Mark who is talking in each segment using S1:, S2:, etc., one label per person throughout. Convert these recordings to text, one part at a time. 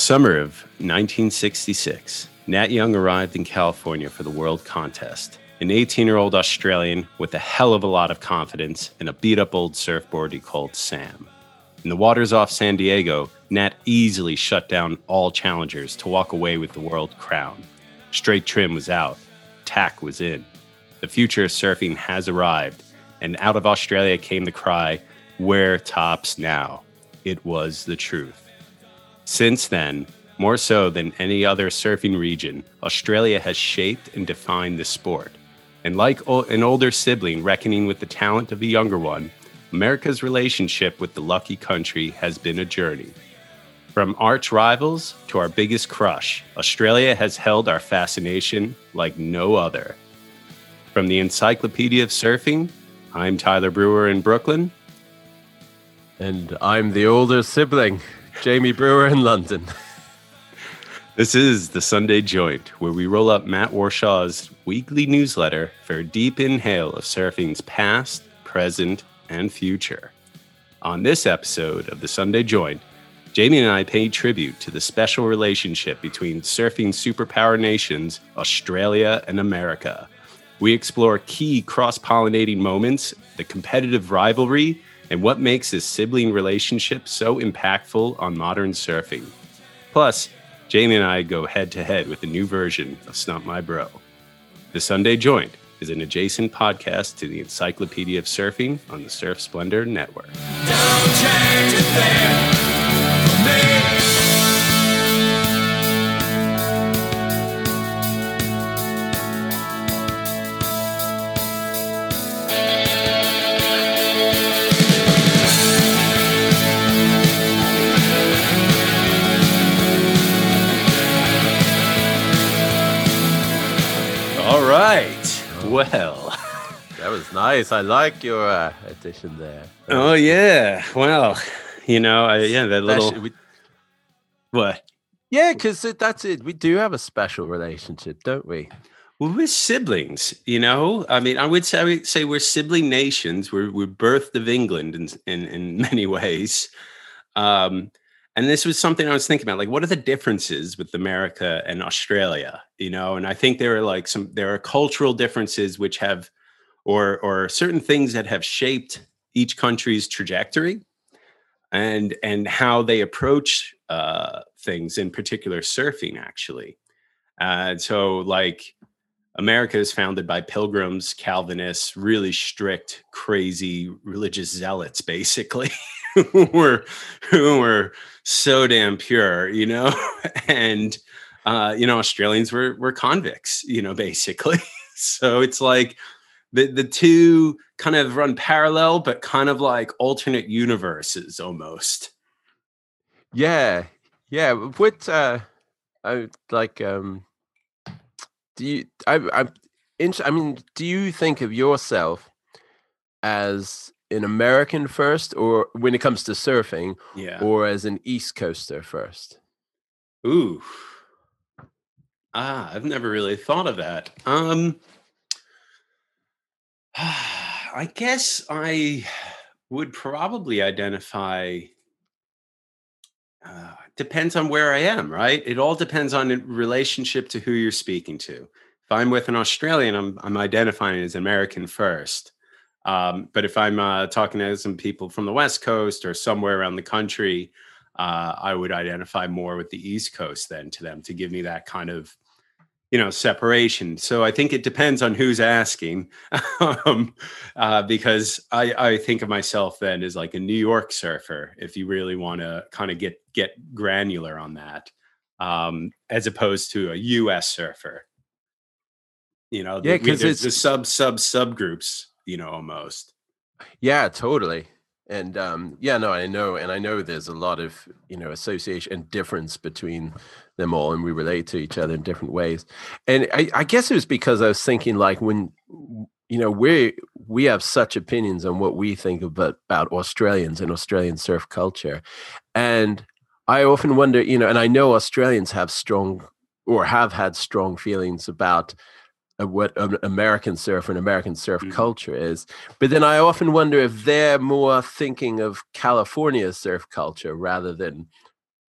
S1: summer of 1966, Nat Young arrived in California for the World Contest. An 18 year old Australian with a hell of a lot of confidence and a beat up old surfboard he called Sam. In the waters off San Diego, Nat easily shut down all challengers to walk away with the world crown. Straight trim was out, tack was in. The future of surfing has arrived, and out of Australia came the cry, Wear tops now. It was the truth. Since then, more so than any other surfing region, Australia has shaped and defined the sport. And like an older sibling reckoning with the talent of a younger one, America's relationship with the lucky country has been a journey. From arch rivals to our biggest crush, Australia has held our fascination like no other. From the Encyclopedia of Surfing, I'm Tyler Breuer in Brooklyn.
S2: And I'm the older sibling. Jamie Breuer in London.
S1: This is the Sunday Joint, where we roll up Matt Warshaw's weekly newsletter for a deep inhale of surfing's past, present, and future. On this episode of the Sunday Joint, Jamie and I pay tribute to the special relationship between surfing superpower nations, Australia and America. We explore key cross pollinating moments, the competitive rivalry, and what makes this sibling relationship so impactful on modern surfing. Plus, Jamie and I go head to head with a new version of Stump My Bro. The Sunday Joint is an adjacent podcast to the Encyclopedia of Surfing on the Surf Splendor Network. Well.
S2: That was nice. I like your uh, addition there.
S1: Oh yeah. Well, you know, I, yeah, that little. We... What?
S2: Yeah, because that's it. We do have a special relationship, don't we?
S1: Well, we're siblings, you know. I mean, I would say, I would say we're sibling nations. We're we're birthed of England in in, in many ways. Um, and this was something I was thinking about. Like, what are the differences with America and Australia? You know, and I think there are like some there are cultural differences which have, or or certain things that have shaped each country's trajectory, and and how they approach uh, things, in particular surfing, actually. Uh, so, like, America is founded by pilgrims, Calvinists, really strict, crazy religious zealots, basically. who were who were so damn pure, you know, and uh, you know Australians were were convicts, you know, basically. so it's like the the two kind of run parallel, but kind of like alternate universes almost.
S2: Yeah, yeah. What uh, I like um, do you? I I'm. I mean, do you think of yourself as an American first, or when it comes to surfing,
S1: yeah,
S2: or as an East Coaster first?
S1: Ooh, ah, I've never really thought of that. Um, I guess I would probably identify Uh, depends on where I am, right? It all depends on relationship to who you're speaking to. If I'm with an Australian, I'm I'm identifying as American first. Um, but if I'm uh, talking to some people from the West Coast or somewhere around the country, uh, I would identify more with the East Coast then to them to give me that kind of you know separation. So i think it depends on who's asking. Um, uh, because I, I think of myself then as like a new york surfer if you really want to kind of get get granular on that um, as opposed to a us surfer. You know
S2: yeah because
S1: it's the sub sub subgroups you know almost.
S2: Yeah totally and um, yeah no i know and i know there's a lot of you know association and difference between them all and we relate to each other in different ways and I, I, guess it was because i was thinking like when you know we we have such opinions on what we think about about australians and australian surf culture and i often wonder you know and i know australians have strong or have had strong feelings about what an American surf and American surf mm-hmm. culture is. But then I often wonder if they're more thinking of California surf culture rather than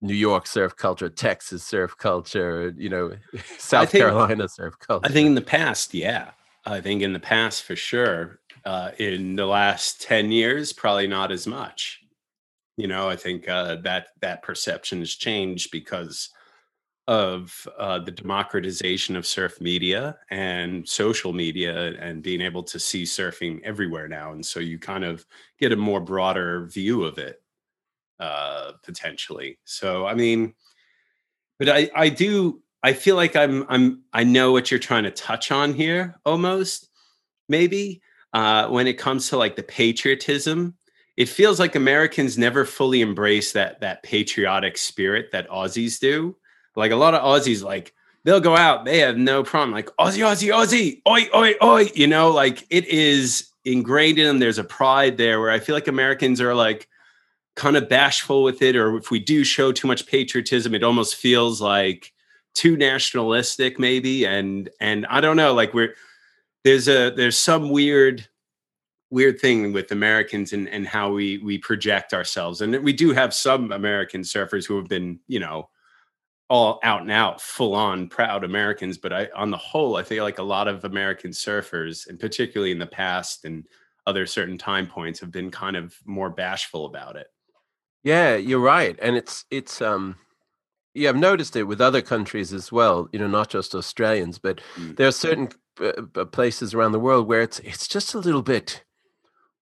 S2: New York surf culture, Texas surf culture, you know, South think, Carolina surf culture.
S1: I think in the past, yeah. I think in the past for sure. Uh, in the last 10 years, probably not as much. You know, I think uh, that that perception has changed because of uh, the democratization of surf media and social media and being able to see surfing everywhere now. And so you kind of get a more broader view of it uh, potentially. So I mean, but I I do I feel like I'm I'm I know what you're trying to touch on here almost maybe uh, when it comes to like the patriotism. It feels like Americans never fully embrace that that patriotic spirit that Aussies do. Like a lot of Aussies, like they'll go out, they have no problem. Like Aussie, Aussie, Aussie, oi, oi, oi. You know, like it is ingrained in them. There's a pride there where I feel like Americans are like, kind of bashful with it, or if we do show too much patriotism, it almost feels like too nationalistic, maybe. And and I don't know, like we're there's a there's some weird weird thing with Americans and and how we we project ourselves. And we do have some American surfers who have been, you know, all out and out, full on proud Americans. But I, on the whole, I feel like a lot of American surfers, and particularly in the past and other certain time points, have been kind of more bashful about it.
S2: Yeah, you're right, and it's it's um, yeah, I've noticed it with other countries as well. You know, not just Australians, but mm. there are certain uh, places around the world where it's it's just a little bit.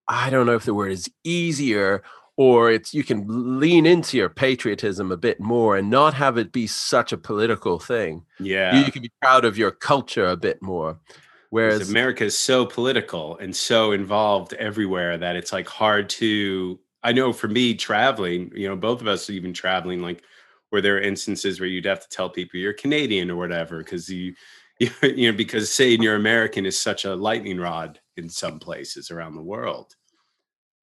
S2: I don't know if the word is easier or it's you can lean into your patriotism a bit more and not have it be such a political thing.
S1: Yeah,
S2: you, you can be proud of your culture a bit more. Whereas
S1: America is so political and so involved everywhere that it's like hard to I know for me traveling, you know, both of us even traveling, like where there are instances where you'd have to tell people you're Canadian or whatever, because you, you, you know, because saying you're American is such a lightning rod in some places around the world.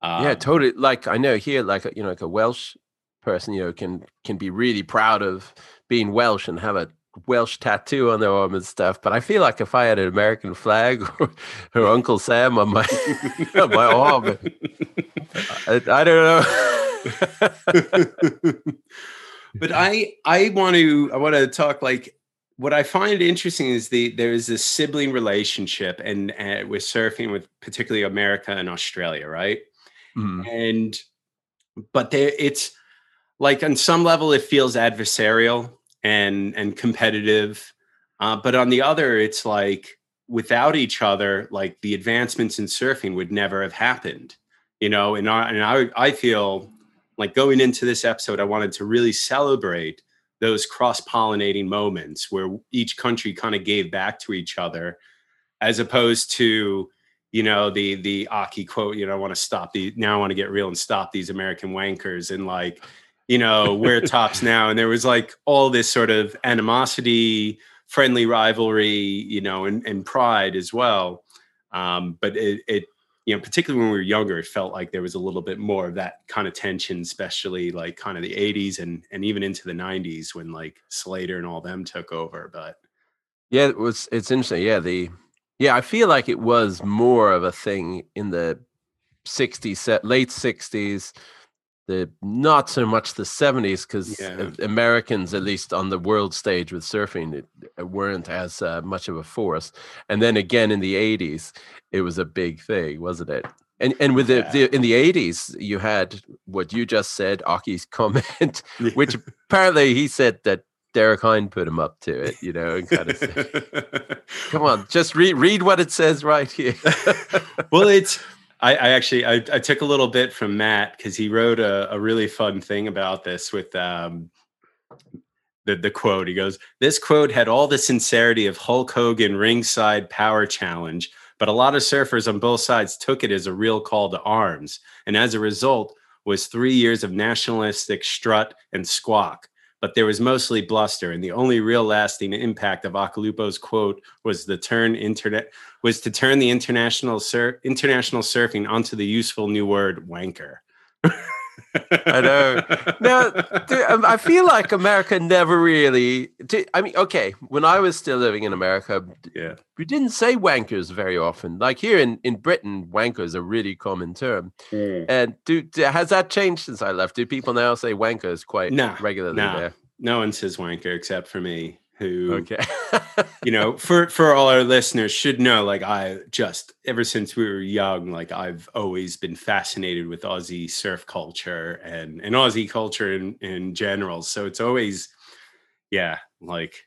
S2: Um, yeah, totally. Like I know here, like you know, like a Welsh person, you know, can can be really proud of being Welsh and have a Welsh tattoo on their arm and stuff. But I feel like if I had an American flag or, or Uncle Sam on my on my arm, I, I don't
S1: know. but I I want to I want to talk like what I find interesting is the there is this sibling relationship and uh, with surfing with particularly America and Australia, right? Mm. And but there it's like on some level it feels adversarial and and competitive, uh, but on the other it's like without each other, like the advancements in surfing would never have happened you know and I, and I, I feel like going into this episode i wanted to really celebrate those cross-pollinating moments where each country kind of gave back to each other as opposed to you know the the Occy quote you know i want to stop the now i want to get real and stop these american wankers and like you know we're tops now and there was like all this sort of animosity friendly rivalry you know and, and pride as well um, but it, it you know, particularly when we were younger, it felt like there was a little bit more of that kind of tension, especially like kind of the 80s and and even into the 90s when like Slater and all them took over. But
S2: yeah, it was it's interesting. Yeah, the yeah, I feel like it was more of a thing in the 60s, late 60s, the not so much the 70s because
S1: Yeah.
S2: Americans, at least on the world stage with surfing, it, it weren't as uh, much of a force. And then again in the 80s, it was a big thing, wasn't it? And and with the,
S1: Yeah.
S2: the in the 80s, you had what you just said, Occy's comment, which apparently he said that Derek Hynd put him up to it, you know, and kind of said, come on, just read read what it says right here.
S1: well, it's I, I actually I, I took a little bit from Matt because he wrote a, a really fun thing about this with um the the quote. He goes, "This quote had all the sincerity of Hulk Hogan ringside power challenge, but a lot of surfers on both sides took it as a real call to arms, and as a result, was three years of nationalistic strut and squawk." But there was mostly bluster, and the only real lasting impact of Occhilupo's quote was the turn internet was to turn the international sur- international surfing onto the useful new word wanker.
S2: I know. Now, um, I feel like America never really. Did, I mean, okay, when I was still living in America,
S1: yeah.
S2: we didn't say wankers very often. Like here in, in Britain, wanker is a really common term. And do, do- has that changed since I left? Do people now say wankers quite
S1: Nah,
S2: regularly
S1: nah.
S2: there?
S1: No one says wanker except for me, who
S2: Okay.
S1: you know, for for all our listeners should know, like I just ever since we were young, like I've always been fascinated with Aussie surf culture and and Aussie culture in in general. So it's always, yeah, like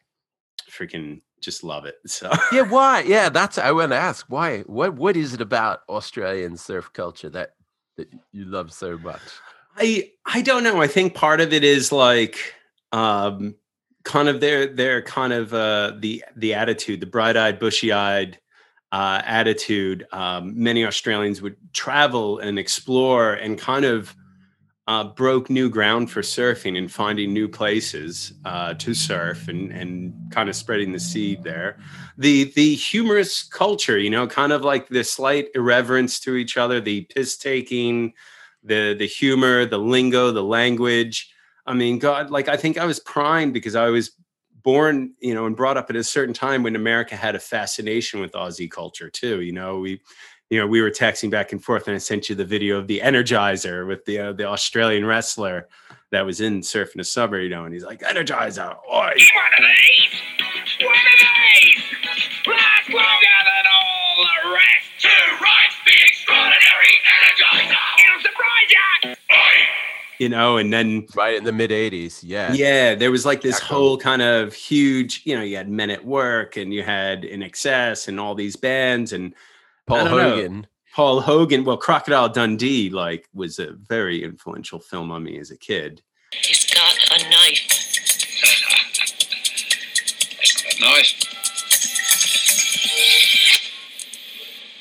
S1: freaking just love it. So
S2: yeah, why? Yeah, that's I want to ask. Why? What what is it about Australian surf culture that that you love so much?
S1: I I don't know. I think part of it is like um kind of their their kind of uh the the attitude, the bright-eyed, bushy-eyed uh attitude. Um many Australians would travel and explore and kind of uh, broke new ground for surfing and finding new places uh, to surf and, and kind of spreading the seed there. The the humorous culture, you know, kind of like the slight irreverence to each other, the piss taking, the the humor, the lingo, the language. I mean, God, like I think I was primed because I was born, you know, and brought up at a certain time when America had a fascination with Aussie culture too. You know, we, you know, we were texting back and forth, and I sent you the video of the Energizer with the uh, the Australian wrestler that was in surfing the summer, you know, and he's like, Energizer, oi!
S3: One of these! One of these!
S1: You know, and then
S2: Right in the mid '80s, yeah.
S1: Yeah, there was like this
S2: Exactly.
S1: whole kind of huge, you know, you had Men at Work and you had INXS and all these bands and
S2: Paul
S1: I know.
S2: Hogan.
S1: Paul Hogan. Well, Crocodile Dundee, like, was a very influential film on me as a kid.
S4: He's got a knife.
S3: That's a knife.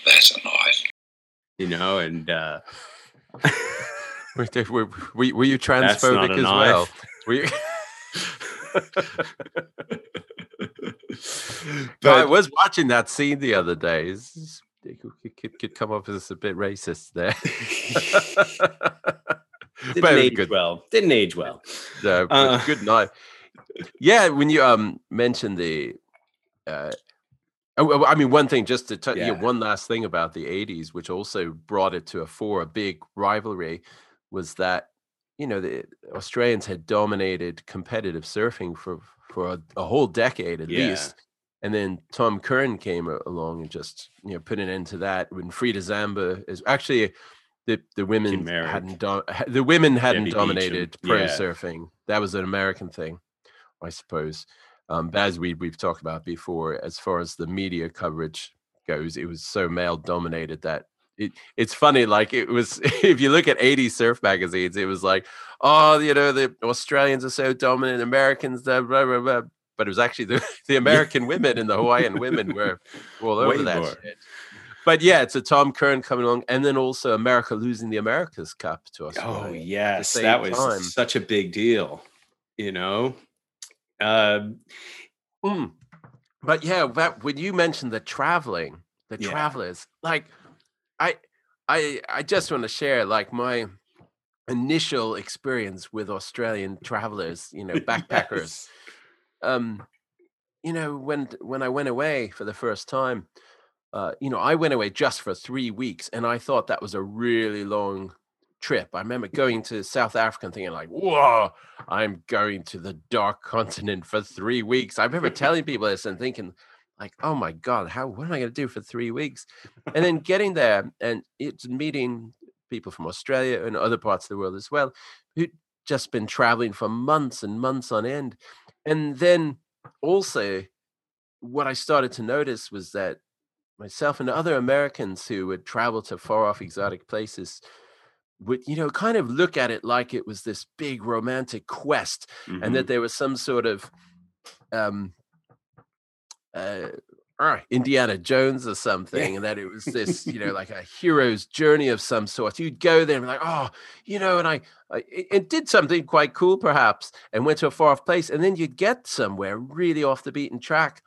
S3: That's a knife.
S1: You know, and uh
S2: Were, were, were, you- were
S1: That's not
S2: transphobic
S1: a
S2: as well? Were you?
S1: But-
S2: I was watching that scene the other day. It's- it's- It could, could, could come off as a bit racist there.
S1: didn't
S2: But
S1: age
S2: good.
S1: well. Didn't age well.
S2: No,
S1: Uh.
S2: good night. Yeah, when you um mentioned the, uh, oh, I mean, one thing just to tell you
S1: Yeah.
S2: one last thing about the '80s, which also brought it to a fore, a big rivalry, was that you know the Australians had dominated competitive surfing for for a, a whole decade at
S1: Yeah.
S2: least. And then Tom Curren came along and just you know put an end to that. When Frieda Zamba is actually the the women hadn't do, the women hadn't
S1: Debbie Beacham,
S2: dominated pro
S1: yeah.
S2: surfing. That was an American thing, I suppose. Um, but as we we've talked about before, as far as the media coverage goes, it was so male dominated that it, it's funny. Like it was, if you look at 80s surf magazines, it was like, oh, you know, the Australians are so dominant, Americans, blah, blah, blah, blah. but it was actually the, the American women and the Hawaiian women were all over
S1: Way
S2: that
S1: more.
S2: shit. But yeah, it's a Tom Curren coming along, and then also America losing the America's Cup to us.
S1: Oh yes, that was
S2: time.
S1: such a big deal. You know, um,
S2: Mm. But yeah, that when you mentioned the traveling, the
S1: Yeah.
S2: travelers, like I I I just want to share like my initial experience with Australian travelers, you know, backpackers.
S1: yes.
S2: Um, you know, when when I went away for the first time, uh, you know, I went away just for three weeks and I thought that was a really long trip. I remember going to South Africa and thinking like, "Whoa, I'm going to the dark continent for three weeks." I remember telling people this and thinking, like, "Oh my god, how what am I going to do for three weeks?" And then getting there and it's meeting people from Australia and other parts of the world as well, who just been traveling for months and months on end, and then also what I started to notice was that myself and other Americans who would travel to far off exotic places would, you know, kind of look at it like it was this big romantic quest and
S1: Mhm.
S2: that there was some sort of um uh Indiana Jones or something, and that it was this, you know, like a hero's journey of some sort. You'd go there and be like, oh, you know, and I, I it- did something quite cool, perhaps, and went to a far off place, and then you'd get somewhere really off the beaten track,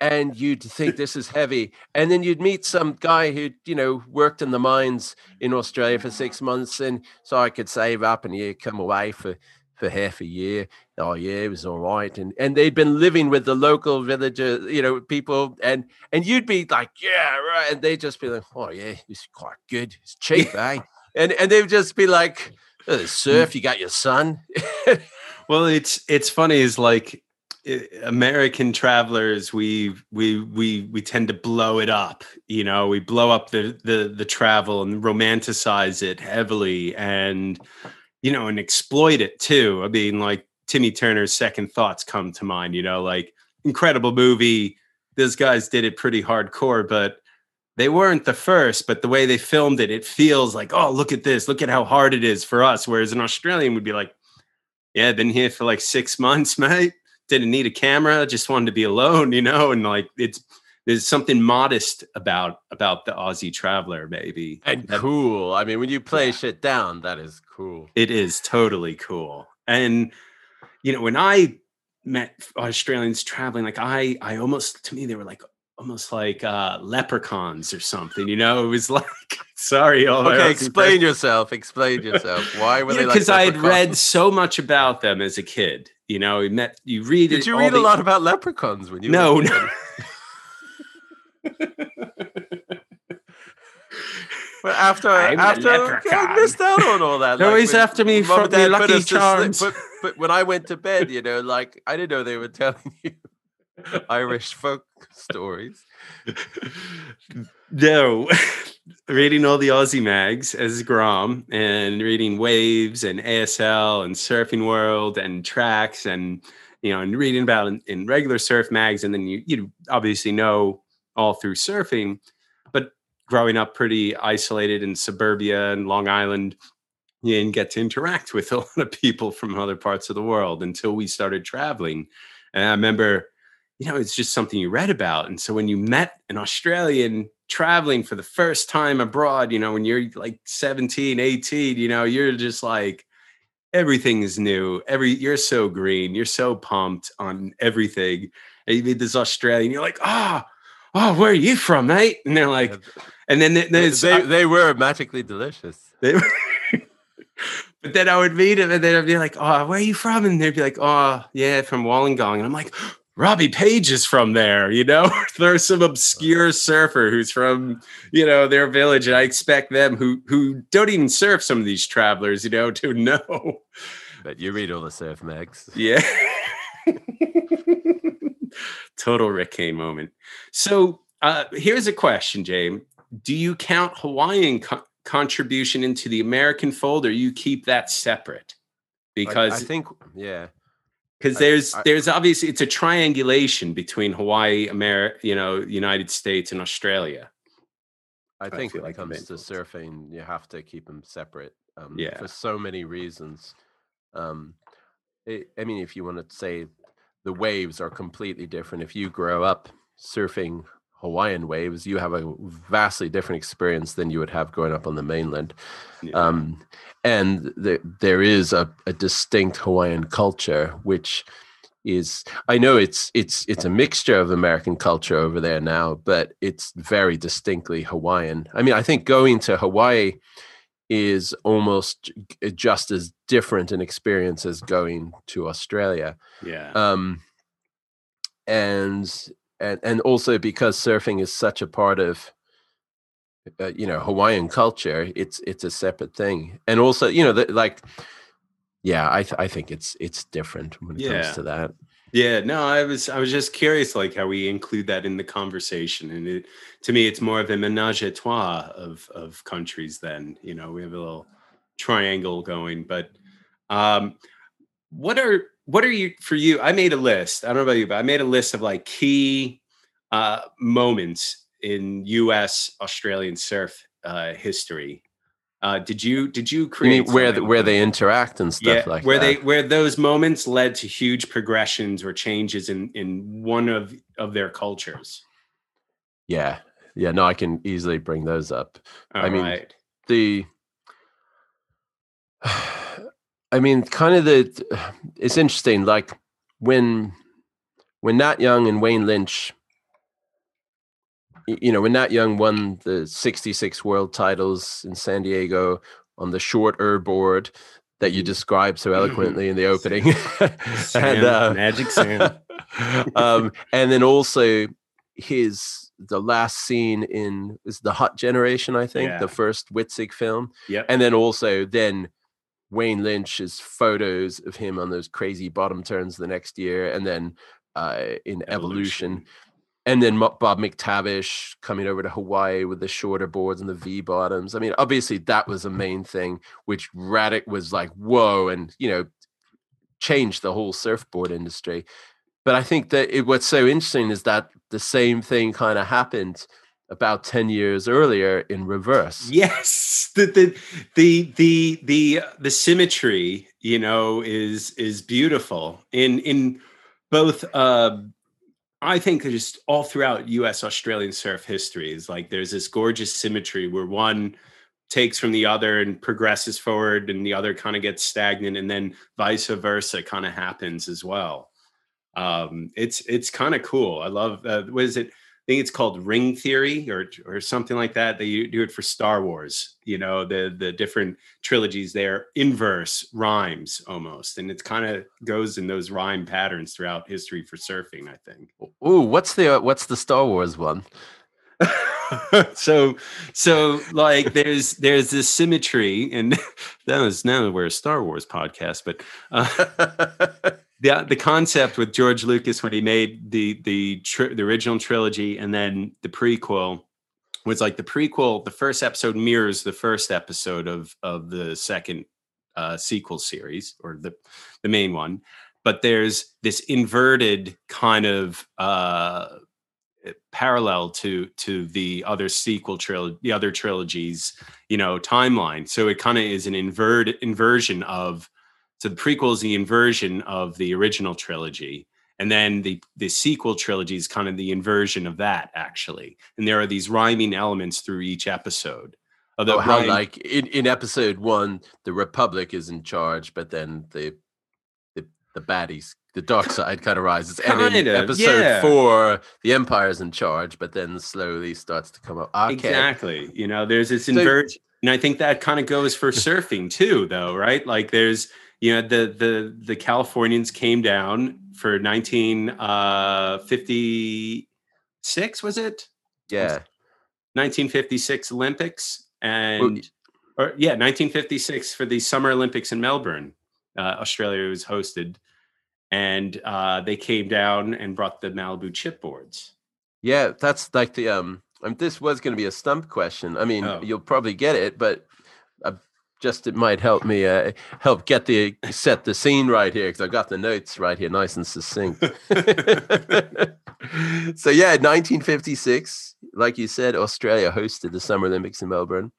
S2: and you'd think this is heavy, and then you'd meet some guy who, you know, worked in the mines in Australia for six months, and so I could save up and yeah, come away for for half a year. Oh yeah, it was all right, and and they'd been living with the local villagers, you know, people, and and you'd be like, yeah, right, and they'd just be like, oh yeah, it's quite good, it's cheap, eh? And and they'd just be like, oh, the surf, you got your son.
S1: Well, it's it's funny is like American travelers we we we we tend to blow it up, you know, we blow up the the the travel and romanticize it heavily and you know and exploit it too. I mean like Timmy Turner's Second Thoughts come to mind, you know, like incredible movie. Those guys did it pretty hardcore, but they weren't the first, but the way they filmed it, it feels like, oh, look at this, look at how hard it is for us. Whereas an Australian would be like, yeah, been here for like six months, mate. Didn't need a camera, just wanted to be alone, you know. And like, it's there's something modest about about the Aussie traveler, maybe.
S2: and
S1: That-
S2: cool. I mean, when you play shit down, that is cool.
S1: It is totally cool. And you know, when I met Australians traveling, like I, I almost to me they were like almost like uh leprechauns or something. You know, it was like sorry, all
S2: Okay, explain yourself. Explain yourself. Why were they like?
S1: because I had read so much about them as a kid. You know, you met you read.
S2: Did
S1: it-
S2: you read a
S1: the-
S2: lot about leprechauns when you?
S1: No, no.
S2: But after
S1: I'm
S2: after I missed out on all that.
S1: They're
S2: like,
S1: always
S2: when
S1: after me
S2: mum
S1: for
S2: and
S1: me
S2: dad put
S1: Lucky
S2: sleep-
S1: Charms.
S2: But, but when I went to bed, you know, like I didn't know they were telling you Irish folk stories.
S1: no, reading all the Aussie mags as Grom and reading Waves and ASL and Surfing World and Tracks and you know and reading about in, in regular surf mags and then you you obviously know all through surfing, but growing up pretty isolated in suburbia and Long Island, you didn't get to interact with a lot of people from other parts of the world until we started traveling. And I remember you know, it's just something you read about. And so when you met an Australian traveling for the first time abroad, you know, when you're like 17, 18, you know, you're just like, everything is new. Every you're so green, you're so pumped on everything. And you meet this Australian, you're like, ah, oh, Oh, where are you from, mate? And they're like, and then th-
S2: They,
S1: there's
S2: they, they were magically delicious.
S1: they were- but then I would meet him and then I'd be like, oh, where are you from? And they'd be like, oh, yeah, from Wollongong. And I'm like, Robbie Page is from there, you know? There's some obscure uh-huh. surfer who's from, you know, their village. And I expect them who who don't even surf some of these travelers, you know, to know.
S2: But you read all the surf mags.
S1: Yeah. Total Rick moment. So uh, here's a question, James. Do you count Hawaiian co- contribution into the American fold or you keep that separate? Because
S2: I, think, yeah,
S1: because there's
S2: I-
S1: there's obviously it's a triangulation between Hawaii, America, you know, United States and Australia.
S2: I
S1: I
S2: think
S1: feel
S2: when it
S1: like the
S2: comes to surfing, you have to keep them separate. Um,
S1: Yeah.
S2: for so many reasons. Um, it, I mean, if you want to say the waves are completely different, if you grow up surfing Hawaiian waves, you have a vastly different experience than you would have growing up on the mainland.
S1: Yeah.
S2: Um, and there, there is a, a distinct Hawaiian culture, which is I know it's it's it's a mixture of American culture over there now, but it's very distinctly Hawaiian. I mean, I think going to Hawaii is almost just as different an experience as going to Australia.
S1: yeah.
S2: Um, and and and also because surfing is such a part of uh, you know Hawaiian culture, it's it's a separate thing. And also, you know, the, like, yeah, I th- I think it's it's different when it
S1: Yeah.
S2: comes to that.
S1: Yeah, no, I was I was just curious like how we include that in the conversation. And it to me it's more of a menage a trois of of countries then. You know, we have a little triangle going. But um what are what are you for you? I made a list. I don't know about you, but I made a list of like key uh moments in US Australian surf uh history. Uh did you did you
S2: You
S1: create
S2: mean where the, where they interact and stuff
S1: yeah,
S2: like
S1: where
S2: that.
S1: they where those moments led to huge progressions or changes in in one of of their cultures.
S2: yeah, yeah. No, I can easily bring those up.
S1: All
S2: I mean,
S1: right.
S2: the I mean, kind of the it's interesting. Like when when Nat Young and Wayne Lynch, you know, when Nat Young won the '66 World Titles in San Diego on the short er board that you
S1: Mhm.
S2: described so eloquently in the opening,
S1: Sand,
S2: uh,
S1: magic sand.
S2: um, and then also his the last scene in is the Hot Generation, I think,
S1: Yeah.
S2: the first Witzig film
S1: Yep.
S2: and then also then Wayne Lynch's photos of him on those crazy bottom turns the next year, and then uh, in Evolution, and then Bob McTavish coming over to Hawaii with the shorter boards and the V bottoms. I mean, obviously that was a main thing, which Raddick was like, whoa, and you know, changed the whole surfboard industry. But I think that it, what's so interesting is that the same thing kind of happened about 10 years earlier in reverse.
S1: Yes, the the the the the the symmetry, you know, is is beautiful in in both. Uh, I think just all throughout U.S. Australian surf history is like there's this gorgeous symmetry where one takes from the other and progresses forward, and the other kind of gets stagnant, and then vice versa kind of happens as well. Um, it's it's kind of cool. I love. Uh, what is it? I think it's called ring theory or or something like that. They do it for Star Wars. You know, the the different trilogies. They're inverse rhymes almost, and it kind of goes in those rhyme patterns throughout history for surfing. I think.
S2: Ooh, what's the uh, what's the Star Wars one?
S1: so so like there's there's this symmetry and that was now we're a star wars podcast but uh, the the concept with George Lucas when he made the the the original trilogy and then the prequel was like the prequel. The first episode mirrors the first episode of of the second uh, sequel series or the the main one, but there's this inverted kind of uh, parallel to to the other sequel trilogy, the other trilogies, you know, timeline. So it kind of is an invert inversion of so the prequel is the inversion of the original trilogy and then the the sequel trilogy is kind of the inversion of that actually and there are these rhyming elements through each episode of
S2: Oh, how like in, in episode one, the Republic is in charge, but then the the the baddies, the dark side kind of rises. And in
S1: Kinda,
S2: episode
S1: yeah.
S2: four, the Empire's in charge, but then slowly starts to come up. Ah, okay.
S1: exactly you know there's this
S2: So-
S1: inversion and i think that kind of goes for surfing too though right like there's you know the the the californians came down for 1956 was it
S2: Yeah.
S1: 1956 Olympics and or yeah, 1956 for the Summer Olympics in Melbourne. Uh, Australia was hosted, and uh, they came down and brought the Malibu chipboards.
S2: Yeah, that's like the um. um this was going to be a stump question. I mean,
S1: Oh.
S2: you'll probably get it, but uh, just it might help me uh, help get the set the scene right here because I've got the notes right here, nice and succinct. so yeah, 1956, like you said, Australia hosted the Summer Olympics in Melbourne,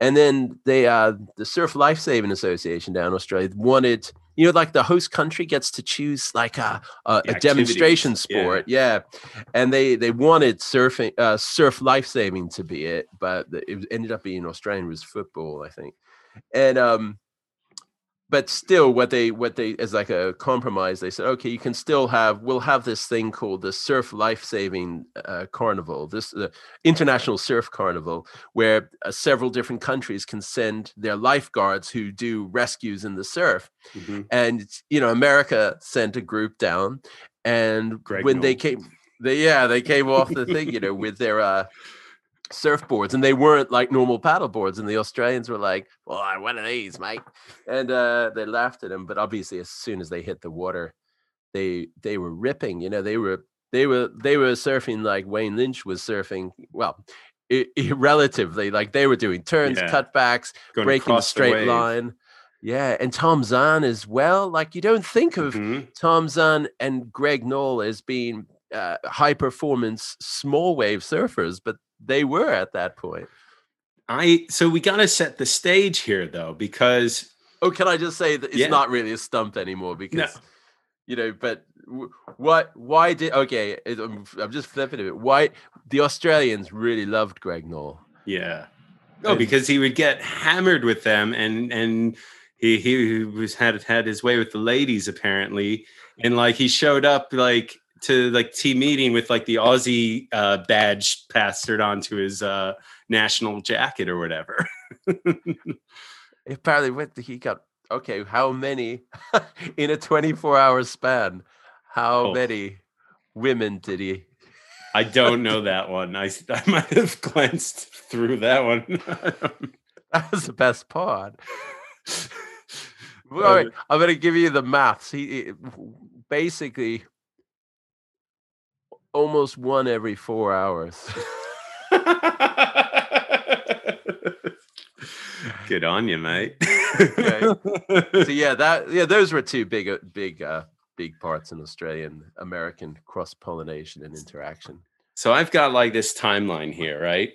S2: and then they uh the Surf Lifesaving Association down in Australia wanted. You know, like the host country gets to choose like a a, a demonstration
S1: activities, yeah.
S2: sport, yeah. And they they wanted surfing, uh, surf lifesaving to be it, but it ended up being Australian was football, I think. And um, but still, what they what they as like a compromise, they said, okay, you can still have we'll have this thing called the Surf Lifesaving uh, Carnival, this uh, international surf carnival, where uh, several different countries can send their lifeguards who do rescues in the surf
S1: Mhm.
S2: and you know america sent a group down and
S1: Greg
S2: when they came they yeah they came off the thing you know with their uh surfboards, and they weren't like normal paddle boards. And the Australians were like, "Well, I one of these, mate," and uh, they laughed at him. But obviously, as soon as they hit the water, they they were ripping. You know, they were they were they were surfing like Wayne Lynch was surfing. Well, i i- relatively, like they were doing turns,
S1: Yeah.
S2: cutbacks,
S1: Going
S2: breaking the
S1: across the
S2: straight line. Yeah, and Tom Zahn as well. Like you don't think of
S1: Mhm.
S2: Tom Zahn and Greg Noll as being uh, high performance small wave surfers, but they were at that point.
S1: I so we got to set the stage here though because
S2: Oh, can I just say that it's
S1: Yeah.
S2: not really a stump anymore because you know, but what? Why did? Okay, I'm, I'm just flipping it. Why the Australians really loved Greg Noll?
S1: yeah. Oh,
S2: And-
S1: because he would get hammered with them and and he he was had had his way with the ladies apparently and like he showed up like to like team meeting with like the Aussie uh, badge plastered onto his uh, national jacket or whatever.
S2: Apparently, what he got? Okay, how many in a 24 hour span? How
S1: Oh.
S2: many women did he?
S1: I don't know that one. I, I might have glanced through that one.
S2: That was the best part. All
S1: Uh,
S2: I'm going to give you the maths. He he- basically almost one every four hours.
S1: Good on you, mate.
S2: so yeah, that yeah, those were two big, uh, big, uh, big parts in Australian American cross pollination and interaction.
S1: So I've got like this timeline here, right?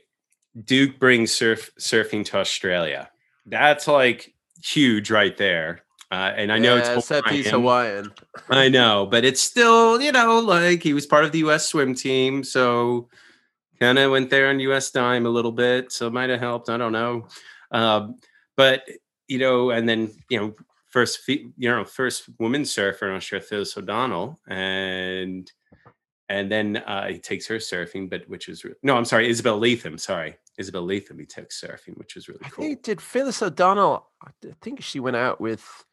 S1: Duke brings surf surfing to Australia. That's like huge right there. Uh, and I know
S2: yeah,
S1: it's
S2: except he's
S1: Hawaiian. I know, but it's still, you know, like he was part of the U.S. swim team, so kind of went there on U.S. dime a little bit, so it might have helped. I don't know, um, but you know, and then you know, first, you know, first woman surfer in Australia, Phyllis O'Donnell, and and then uh, he takes her surfing, but which was re- no, I'm sorry, Isabel Letham, Sorry, Isabel Letham. He took surfing, which was really
S2: I
S1: cool.
S2: think did Phyllis O'Donnell. I think she went out with.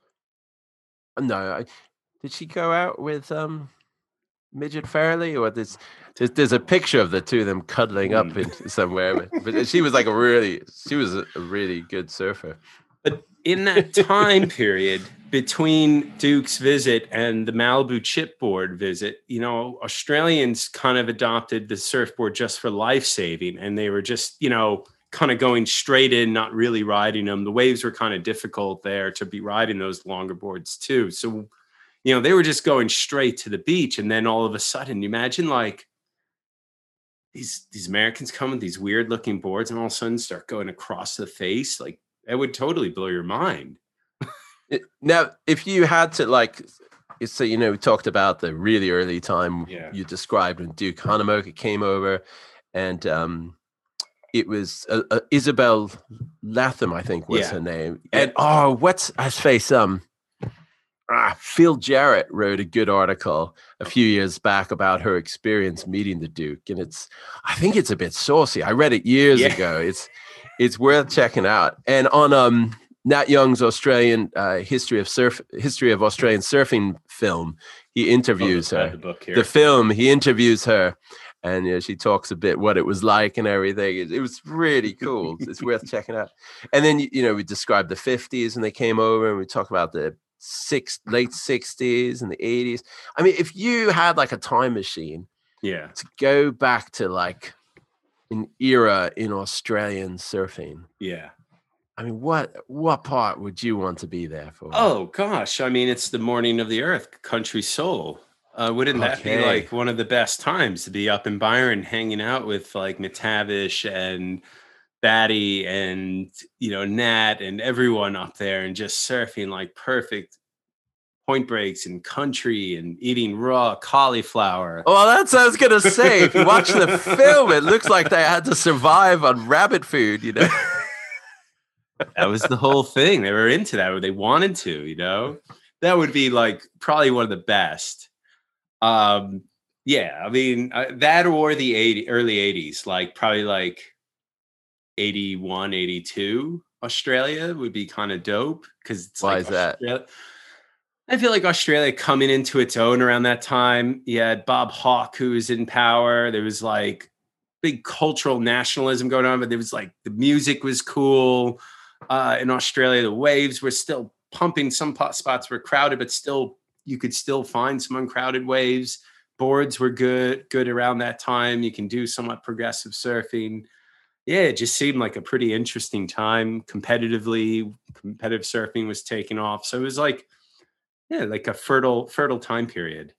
S2: No, I, did she go out with um, Midget Farrelly or there's, there's there's a picture of the two of them cuddling up
S1: Hmm.
S2: in somewhere, but, but she was like a really she was a, a really good surfer.
S1: But in that time period between Duke's visit and the Malibu chipboard visit, you know, Australians kind of adopted the surfboard just for life saving. And they were just, you know, kind of going straight in, not really riding them. The waves were kind of difficult there to be riding those longer boards too. So, you know, they were just going straight to the beach. And then all of a sudden, you imagine like, these these Americans come with these weird looking boards and all of a sudden start going across the face. Like it would totally blow your mind.
S2: Now, if you had to like, so you know, we talked about the really early time
S1: Yeah.
S2: you described when Duke Kahanamoku came over, and um, it was uh, uh, Isabel Letham, I think was
S1: Yeah.
S2: her name. And oh, what's his face? Um, ah, Phil Jarrett wrote a good article a few years back about her experience meeting the Duke, and it's I think it's a bit saucy. I read it years
S1: Yeah.
S2: ago. It's it's worth checking out. And on um Nat Young's Australian uh, history of surf history of Australian surfing film, he interviews
S1: Oh,
S2: her.
S1: The book here.
S2: The film, he interviews her, and you know, she talks a bit what it was like and everything. It, it was really cool. it's worth checking out. And then you know we described the fifties and they came over and we talk about the six late sixties and the eighties. I mean, if you had like a time machine
S1: yeah.
S2: to go back to like an era in Australian surfing.
S1: Yeah.
S2: I mean, what what part would you want to be there for?
S1: Oh gosh. I mean, it's the morning of the earth, country soul. Uh, wouldn't that be like one of the best times to be up in Byron hanging out with like McTavish and Batty and you know Nat and everyone up there and just surfing like perfect point breaks and country and eating raw cauliflower.
S2: Well, that's what I was gonna say. If you watch the film, it looks like they had to survive on rabbit food. You know,
S1: that was the whole thing. They were into that, or they wanted to, you know. That would be like probably one of the best. Um, yeah, I mean uh, that or the 80, early 80s, like probably like 81, 82 Australia would be kind of dope because it's
S2: Why
S1: like
S2: is that?
S1: Australia- I feel like Australia coming into its own around that time. You had Bob Hawke who was in power. There was like big cultural nationalism going on, but there was like the music was cool. Uh, in Australia, the waves were still pumping. Some pot spots were crowded, but still you could still find some uncrowded waves. Boards were good, good around that time. You can do somewhat progressive surfing. Yeah, it just seemed like a pretty interesting time. Competitively, competitive surfing was taking off. So it was like, yeah, like a fertile, fertile time period.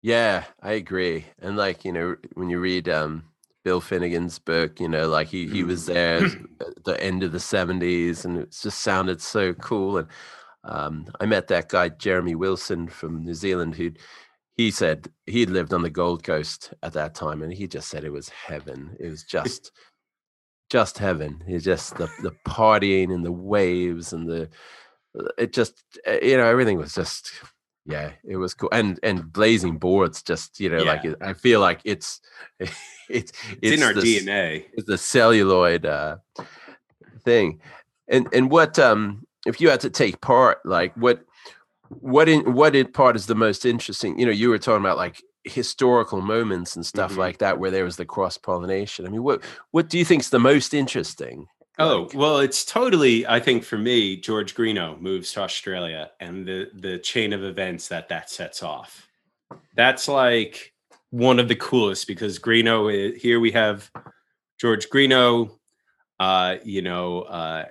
S2: Yeah, I agree. And like, you know, when you read um Bill Finnegan's book, you know, like he he was there at the end of the 70s and it just sounded so cool. And um, I met that guy, Jeremy Wilson from New Zealand, who he said he'd lived on the Gold Coast at that time and he just said it was heaven. It was just just heaven. It's just the the partying and the waves and the it just eh, you know everything was just yeah it was cool and and blazing boards just you know
S1: Yeah.
S2: like it, i feel like it's it's
S1: It's, in our
S2: the
S1: DNA.
S2: it's the celluloid uh thing and and what um if you had to take part like what what in what in part is the most interesting you know you were talking about like historical moments and stuff
S1: Mhm.
S2: like that where there was the cross pollination i mean what what do you think's the most interesting
S1: Oh
S2: Like-
S1: well, it's totally. I think for me, George Greenough moves to Australia, and the the chain of events that that sets off. That's like one of the coolest because Greenough. Here we have George Greenough. Uh, you know, uh,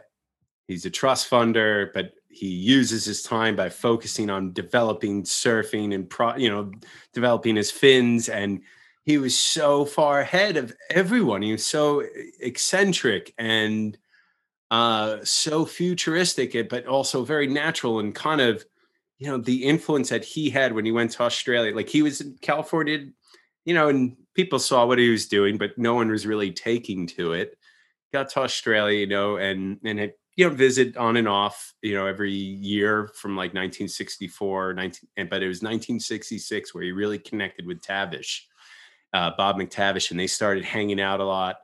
S1: he's a trust funder, but he uses his time by focusing on developing surfing and pro, you know, developing his fins and he was so far ahead of everyone. He was so eccentric and uh, so futuristic, eh, but also very natural and kind of, you know, the influence that he had when he went to Australia. Like he was in California, you know, and people saw what he was doing, but no one was really taking to it. Got to Australia, you know, and and it, you know, visit on and off, you know, every year from like 1964, 19, but it was 1966 where he really connected with Tavish uh, Bob McTavish, and they started hanging out a lot.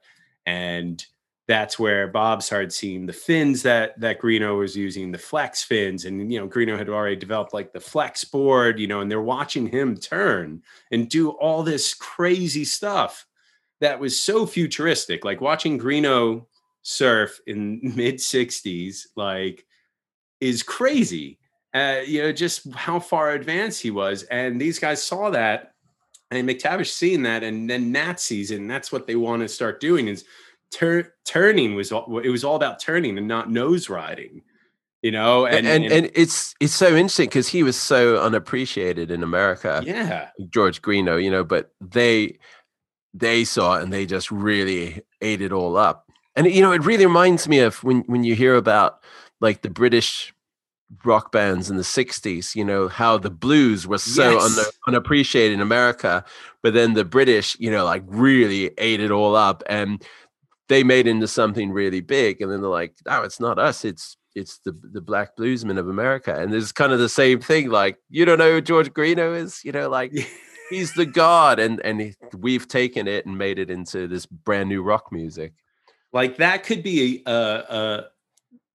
S1: And that's where Bob started seeing the fins that that Greenough was using, the flex fins, and you know Greenough had already developed like the flex board, you know, and they're watching him turn and do all this crazy stuff that was so futuristic. Like watching Greenough surf in mid '60s, like is crazy. Uh, you know, just how far advanced he was, and these guys saw that and McTavish seeing that, and then sees and that's what they want to start doing is tur- turning was all, it was all about turning and not nose riding, you know,
S2: and and, and, it's it's so interesting because he was so unappreciated in america
S1: yeah,
S2: george greenough you know but they they saw it and they just really ate it all up and you know it really reminds me of when when you hear about like the british rock bands in the 60s you know how the blues were so
S1: Yes.
S2: un- unappreciated in america but then the british you know like really ate it all up and they made it into something really big and then they're like no it's not us it's it's the the black bluesmen of america. And there's kind of the same thing like you don't know who george greenough is you know like he's the god and and we've taken it and made it into this brand new rock music
S1: like that could be a, a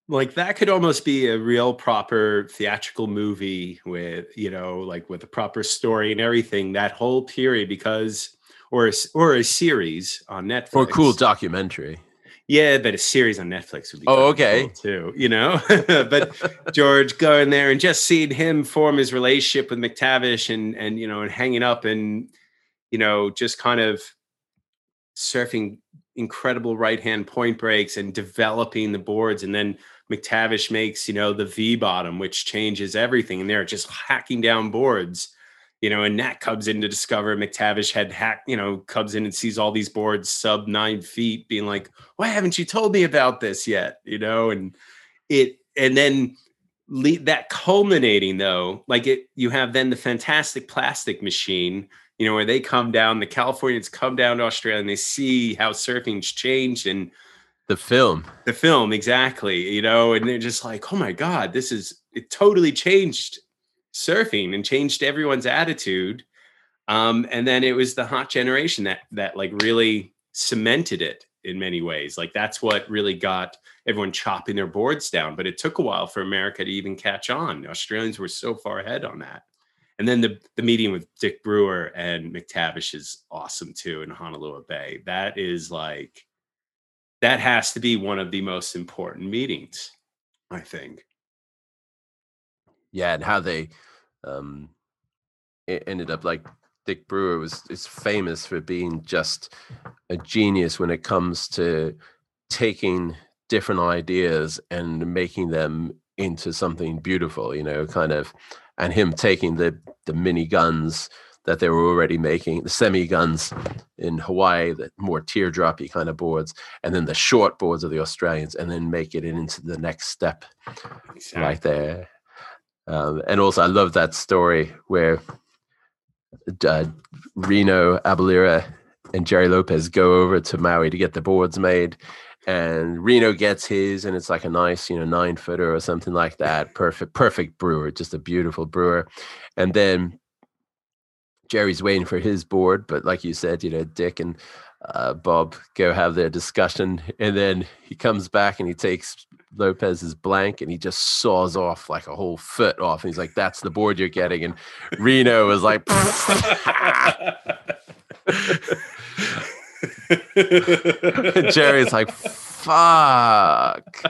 S1: like that could almost be a real proper theatrical movie with you know like with a proper story and everything that whole period because or a, or a series on Netflix
S2: or a cool documentary
S1: Yeah, but a series on Netflix would be
S2: Oh, okay.
S1: cool too. You know, but George going there and just seeing him form his relationship with McTavish and and you know and hanging up and you know just kind of surfing incredible right hand point breaks and developing the boards and then McTavish makes you know the V bottom which changes everything and they're just hacking down boards you know, and Nat comes in to discover McTavish had hacked, you know, comes in and sees all these boards sub nine feet, being like, why haven't you told me about this yet? You know, and it, and then that culminating though, like it, you have then the fantastic plastic machine, you know, where they come down, the Californians come down to Australia and they see how surfing's changed and
S2: the film.
S1: The film exactly you know and they're just like oh my god this is it totally changed surfing and changed everyone's attitude. Um and then it was the hot generation that that like really cemented it in many ways. Like that's what really got everyone chopping their boards down but it took a while for america to even catch on. Australians were so far ahead on that and then the the meeting with Dick Brewer and McTavish is awesome too in Honolulu Bay. That is like that has to be one of the most important meetings, I think.
S2: Yeah, and how they um it ended up like Dick Brewer was is famous for being just a genius when it comes to taking different ideas and making them into something beautiful, you know, kind of and him taking the the mini guns that they were already making, the semi guns in Hawaii, the more teardroppy kind of boards, and then the short boards of the Australians, and then make it into the next step
S1: Exactly.
S2: right there. Um, and also, I love that story where uh, Reno Abellira and Jerry Lopez go over to Maui to get the boards made. And Reno gets his, and it's like a nice, you know, nine footer or something like that. Perfect, perfect brewer, just a beautiful brewer. And then Jerry's waiting for his board, but like you said, you know, Dick and uh, Bob go have their discussion, and then he comes back and he takes Lopez's blank and he just saws off like a whole foot off. And he's like, "That's the board you're getting." And Reno is like, Jerry's like, "Fuck."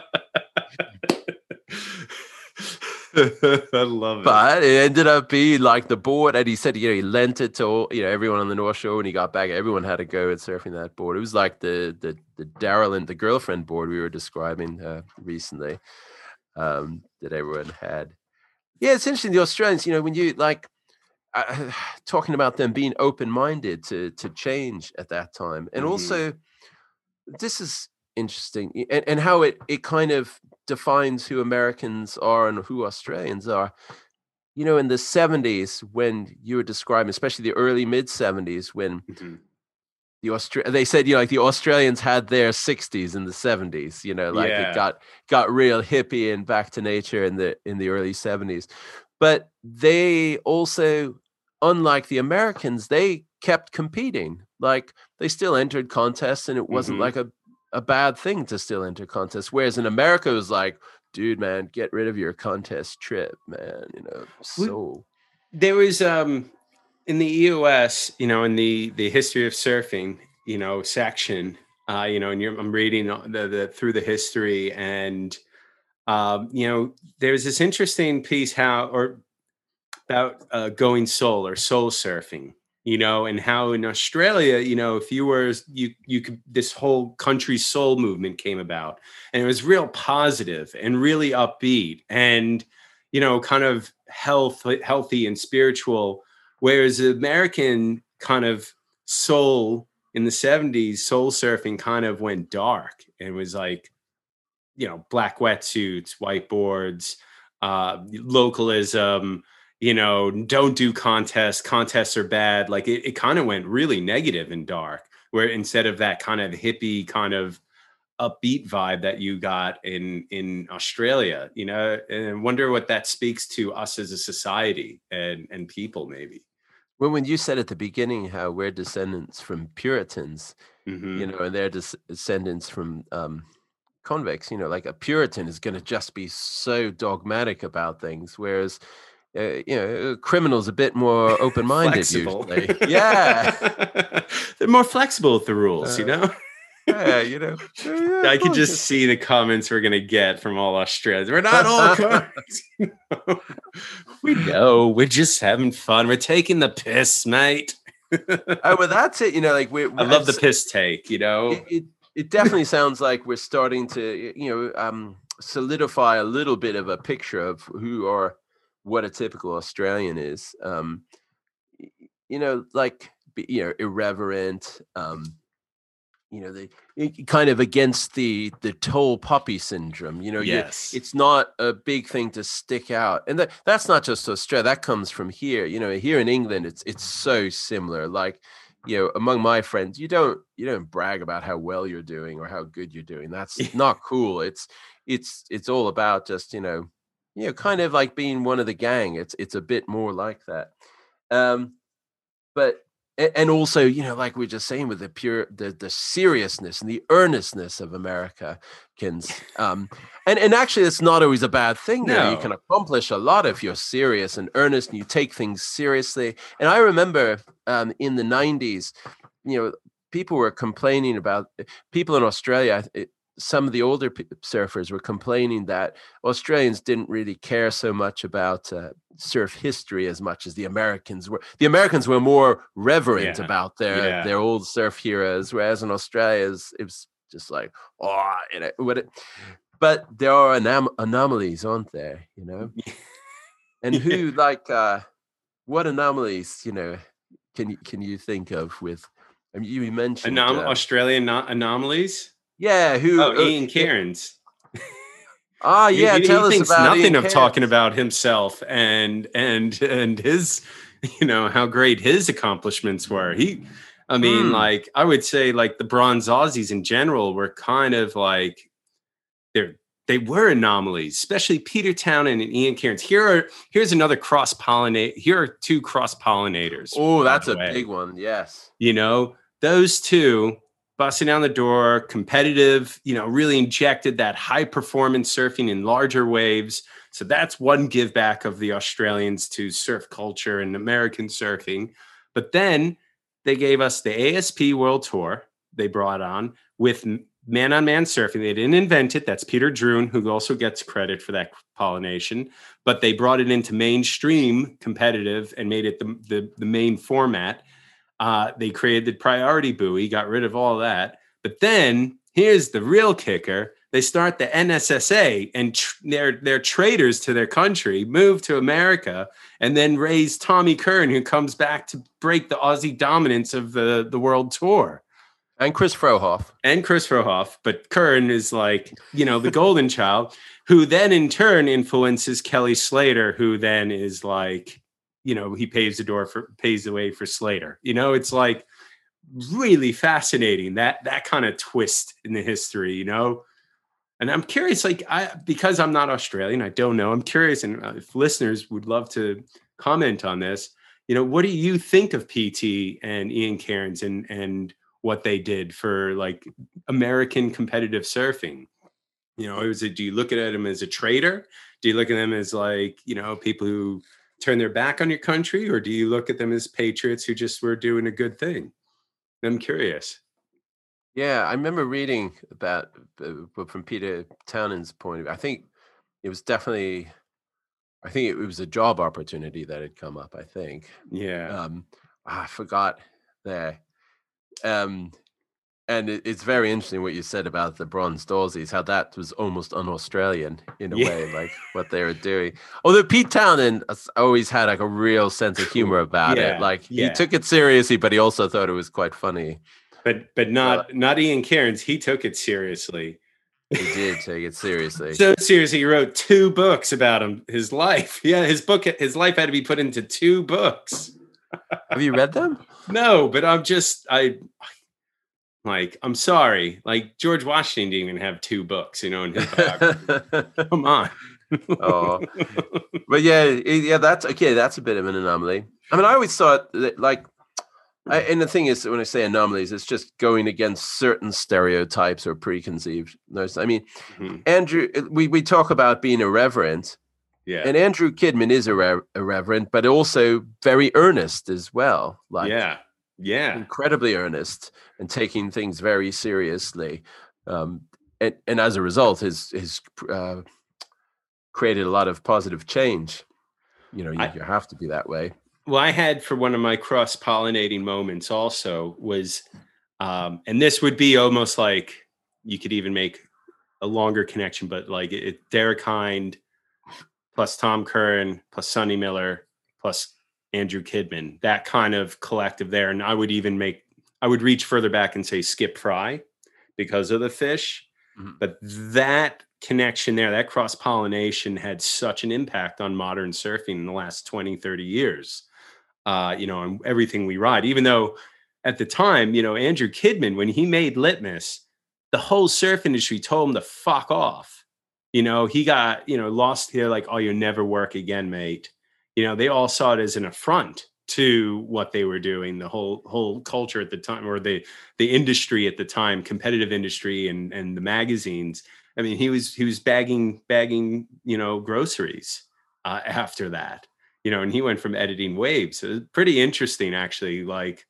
S1: I love it.
S2: But it ended up being like the board, and he said, you know, he lent it to all, you know everyone on the North Shore, and he got back. Everyone had to go at surfing that board. It was like the the the Daryl and the girlfriend board we were describing uh, recently um, that everyone had. Yeah, it's interesting. The Australians, you know, when you like uh, talking about them being open minded to to change at that time, and
S1: Mhm.
S2: also this is interesting, and, and how it it kind of defines who Americans are and who Australians are. You know, in the 70s, when you were describing, especially the early mid 70s, when
S1: Mhm.
S2: the Austra- they said, you know, like the Australians had their 60s in the 70s, you know, like
S1: Yeah.
S2: it got got real hippie and back to nature in the in the early 70s. But they also, unlike the Americans, they kept competing. Like they still entered contests and it wasn't
S1: Mhm.
S2: like a, a bad thing to still enter contests. Whereas in America it was like, dude, man, get rid of your contest trip, man. You know, so
S1: there was um in the EOS, you know, in the the history of surfing, you know, section, uh, you know, and you're, I'm reading the, the through the history, and um, you know, there's this interesting piece how or about uh, going soul or soul surfing, you know, and how in Australia, you know, if you were you you could this whole country soul movement came about, and it was real positive and really upbeat and you know, kind of health, healthy and spiritual. Whereas the American kind of soul in the 70s, soul surfing kind of went dark and was like, you know, black wetsuits, whiteboards, uh, localism, you know, don't do contests, contests are bad. Like it, it kind of went really negative and dark, where instead of that kind of hippie kind of upbeat vibe that you got in in Australia, you know, and I wonder what that speaks to us as a society and and people maybe.
S2: when when you said at the beginning how we're descendants from Puritans,
S1: Mhm.
S2: you know, and they're des- descendants from um, convicts. You know, like a Puritan is going to just be so dogmatic about things, whereas uh, you know, criminal's a bit more open-minded usually. yeah,
S1: They're more flexible with the rules, you
S2: Uh,
S1: know?
S2: yeah, you know. Yeah,
S1: I could just see the comments we're gonna get from all Australians. We're not all you know? we know. We're just having fun. We're taking the piss, mate.
S2: Oh, well, that's it. You know, like we.
S1: I love the piss take, you know?
S2: It, it, it definitely sounds like we're starting to, you know, um, solidify a little bit of a picture of who or what a typical Australian is. Um, you know, like you know, irreverent. Um, you know, the kind of against the the tall puppy syndrome. You know, you-
S1: yes.
S2: it's not a big thing to stick out and that, that's not just australia that comes from here you know here in england it's it's so similar like you know among my friends you don't you don't brag about how well you're doing or how good you're doing. That's not cool. It's it's it's all about just you know you know kind of like being one of the gang. It's it's a bit more like that. Um but and also you know like we are just saying with the pure the the seriousness and the earnestness of americans um and and actually it's not always a bad thing you, know, you can accomplish a lot if you're serious and earnest and you take things seriously and i remember um in the 90s you know people were complaining about people in australia it, some of the older surfers were complaining that Australians didn't really care so much about uh, surf history as much as the Americans were. The Americans were more reverent
S1: Yeah,
S2: about their
S1: yeah.
S2: their old surf heroes, whereas in Australia it's- it was just like oh, you know, what it, but there are anom- anomalies, aren't there? You know, and who like uh, what anomalies? You know, can you can you think of with? I mean, you mentioned
S1: Anom-
S2: uh,
S1: Australian no- anomalies.
S2: Yeah, who?
S1: Oh,
S2: uh,
S1: Ian Cairns.
S2: Ah, yeah.
S1: he,
S2: tell
S1: he
S2: us
S1: thinks
S2: about
S1: nothing
S2: Ian
S1: of talking about himself and and and his, you know, how great his accomplishments were. He, I mean,
S2: Hmm.
S1: like I would say, like the bronze Aussies in general were kind of like they're they were anomalies, especially Peter Townend and Ian Cairns. Here are here's another cross pollinate. Here are two cross pollinators.
S2: Oh, that's a
S1: way.
S2: big one. Yes.
S1: you know those two busting down the door competitive you know really injected that high performance surfing in larger waves. So that's one give back of the australians to surf culture and american surfing. But then they gave us the asp world tour they brought on with man on man surfing. They didn't invent it. That's peter Drouyn, who also gets credit for that pollination. But they brought it into mainstream competitive and made it the, the, the main format uh, they created the priority buoy, got rid of all that. But then here's the real kicker: they start the NSSA, and tr- they're they're traitors to their country, move to America, and then raise Tommy Curren, who comes back to break the Aussie dominance of the the world tour.
S2: And Chris Frohoff.
S1: And Chris Frohoff, but Curren is like, you know, the golden child, who then in turn influences Kelly Slater, who then is like, you know, he paves the door for pays the way for Slater. You know, it's like really fascinating that that kind of twist in the history, you know. And I'm curious, like I because I'm not Australian, I don't know. I'm curious, and uh, if listeners would love to comment on this, you know, what do you think of PT and Ian Cairns and and what they did for like American competitive surfing? You know, it do you look at them as a traitor? Do you look at them as like you know people who turn their back on your country, or do you look at them as patriots who just were doing a good thing? I'm curious.
S2: Yeah, I remember reading about, uh, from Peter Townend's point of view, I think it was definitely, I think it was a job opportunity that had come up. I think.
S1: Yeah.
S2: Um, I forgot there. Um, and it, it's very interesting what you said about the bronze Aussies, how that was almost un-Australian in a
S1: Yeah.
S2: way, like what they were doing. Although Pete Townend always had like a real sense of humor about
S1: Yeah,
S2: it. Like
S1: yeah.
S2: he took it seriously, but he also thought it was quite funny.
S1: but but not not Ian Cairns. He took it seriously.
S2: He did take it seriously.
S1: So seriously, he wrote two books about him, his life. Yeah, his book, his life had to be put into two books.
S2: Have you read them?
S1: No, but I'm just I like I'm sorry. Like George Washington didn't even have two books, you know, in his biography. Come on.
S2: Oh. but yeah, yeah, that's okay. That's a bit of an anomaly. I mean, I always thought that, like, I, and the thing is, when I say anomalies, it's just going against certain stereotypes or preconceived notions. I mean,
S1: Mhm.
S2: Andrew, we we talk about being irreverent,
S1: Yeah.
S2: and Andrew Kidman is irre- irreverent, but also very earnest as well. Like,
S1: yeah. Yeah.
S2: incredibly earnest and taking things very seriously. Um, and, and as a result, has has uh, created a lot of positive change. You know, you,
S1: I-
S2: you have to be that way.
S1: well i had for one of my cross pollinating moments also was um and this would be almost like you could even make a longer connection but like it, derek hynd plus tom curren plus sonny miller plus andrew kidman that kind of collective there and i would even make i would reach further back and say skip frye because of the fish
S2: Mhm.
S1: but that connection there that cross pollination had such an impact on modern surfing in the last 20 30 years uh, you know, and everything we ride. Even though at the time, you know, Andrew Kidman, when he made Litmus, the whole surf industry told him to fuck off. You know, he got, you know, lost here like, oh, you'll never work again, mate. You know, they all saw it as an affront. to what they were doing the whole whole culture at the time or the the industry at the time competitive industry and and the magazines i mean he was he was bagging bagging you know groceries uh, after that you know and he went from editing waves so it's pretty interesting actually like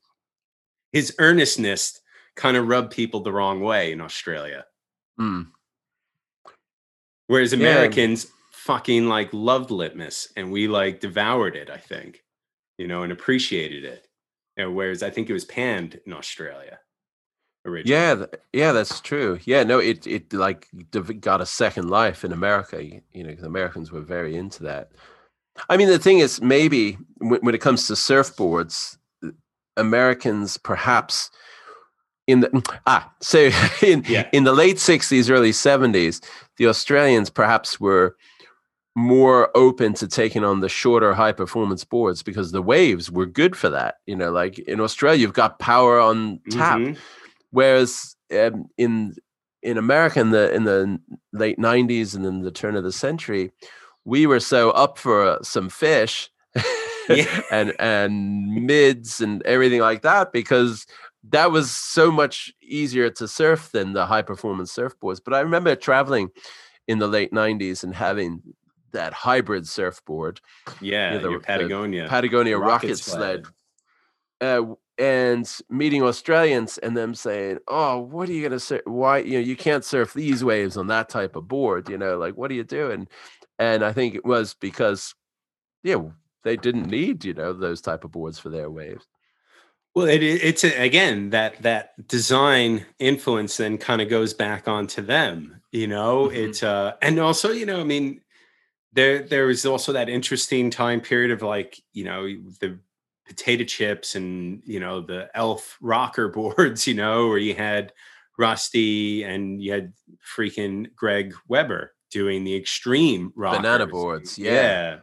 S1: his earnestness kind of rubbed people the wrong way in australia
S2: Mm.
S1: whereas
S2: Yeah.
S1: Fucking like loved litmus and we like devoured it i think you know and appreciated it and whereas i think it was panned in australia originally
S2: Yeah, th- yeah, that's true. Yeah, no, it it like got a second life in America. you know know, 'cause Americans were very into that. I mean, the thing is, maybe when, when it comes to surfboards, uh, Americans perhaps in the ah so in
S1: Yeah.
S2: in the late '60s, early '70s, the Australians perhaps were more open to taking on the shorter high performance boards because the waves were good for that you know like in australia you've got power on tap
S1: Mhm.
S2: whereas um, in in America in the in the late '90s and then the turn of the century, we were so up for some fish
S1: Yeah.
S2: and and mids and everything like that because that was so much easier to surf than the high performance surfboards. But I remember traveling in the late '90s and having that hybrid surfboard
S1: yeah,
S2: Yeah, the-
S1: your
S2: the
S1: patagonia
S2: Patagonia rocket,
S1: rocket
S2: sled,
S1: sled.
S2: uh, and meeting Australians and them saying, "Oh, what are you gonna surf? Why you know you can't surf these waves on that type of board? You know, like what are you doing?" And I think it was because, yeah, they didn't need you know those type of boards for their waves.
S1: Well, it, it- it's again that that design influence then kind of goes back onto them. You know,
S2: Mhm.
S1: it's uh, and also you know, I mean, there there was also that interesting time period of like you know the potato chips and you know the elf rocker boards. You know, where you had Rusty and you had freaking Greg Webber doing the extreme rockers.
S2: Banana boards, yeah.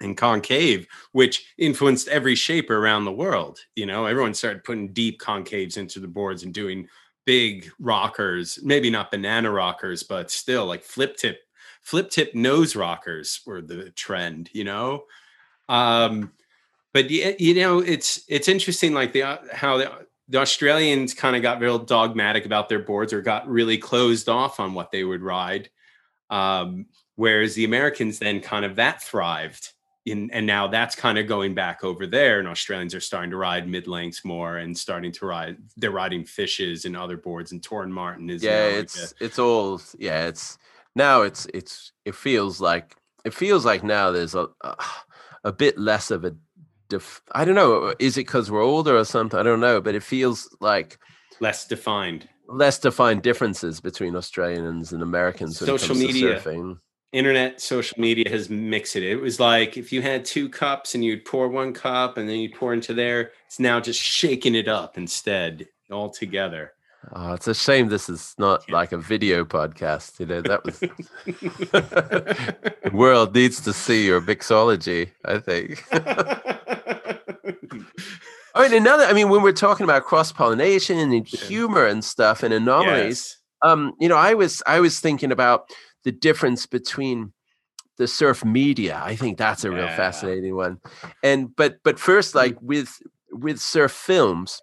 S1: And concave, which influenced every shaper around the world. You know, everyone started putting deep concaves into the boards and doing big rockers, maybe not banana rockers, but still like flip tip, flip tip nose rockers were the trend, you know? Um, but you know, it's it's interesting like the uh, how the, the Australians kind of got real dogmatic about their boards or got really closed off on what they would ride. Um, whereas the Americans then kind of that thrived in, and now that's kind of going back over there and Australians are starting to ride mid lengths more and starting to ride they're riding fishes and other boards and Torn Martin is
S2: yeah,
S1: now like
S2: it's it's all yeah. It's now it's it's it feels like it feels like now there's a a, a bit less of a. Def, I don't know. Uh, is it because we're older or something? I don't know, but it feels like
S1: less defined.
S2: less defined differences between Australians and Americans
S1: Social media.
S2: surfing.
S1: internet social media has mixed it. It was like if you had two cups and you'd pour one cup and then you'd pour into there, it's now just shaking it up instead all together.
S2: Oh, it's a shame this is not like a video podcast. You know, that was the world needs to see your mixology, I think. I mean, another, I mean, when we're talking about cross pollination and humor and stuff and anomalies,
S1: Yes.
S2: um, you know, I was I was thinking about the difference between the surf media. I think that's a real
S1: Yeah.
S2: fascinating one. And but but first, like with with surf films,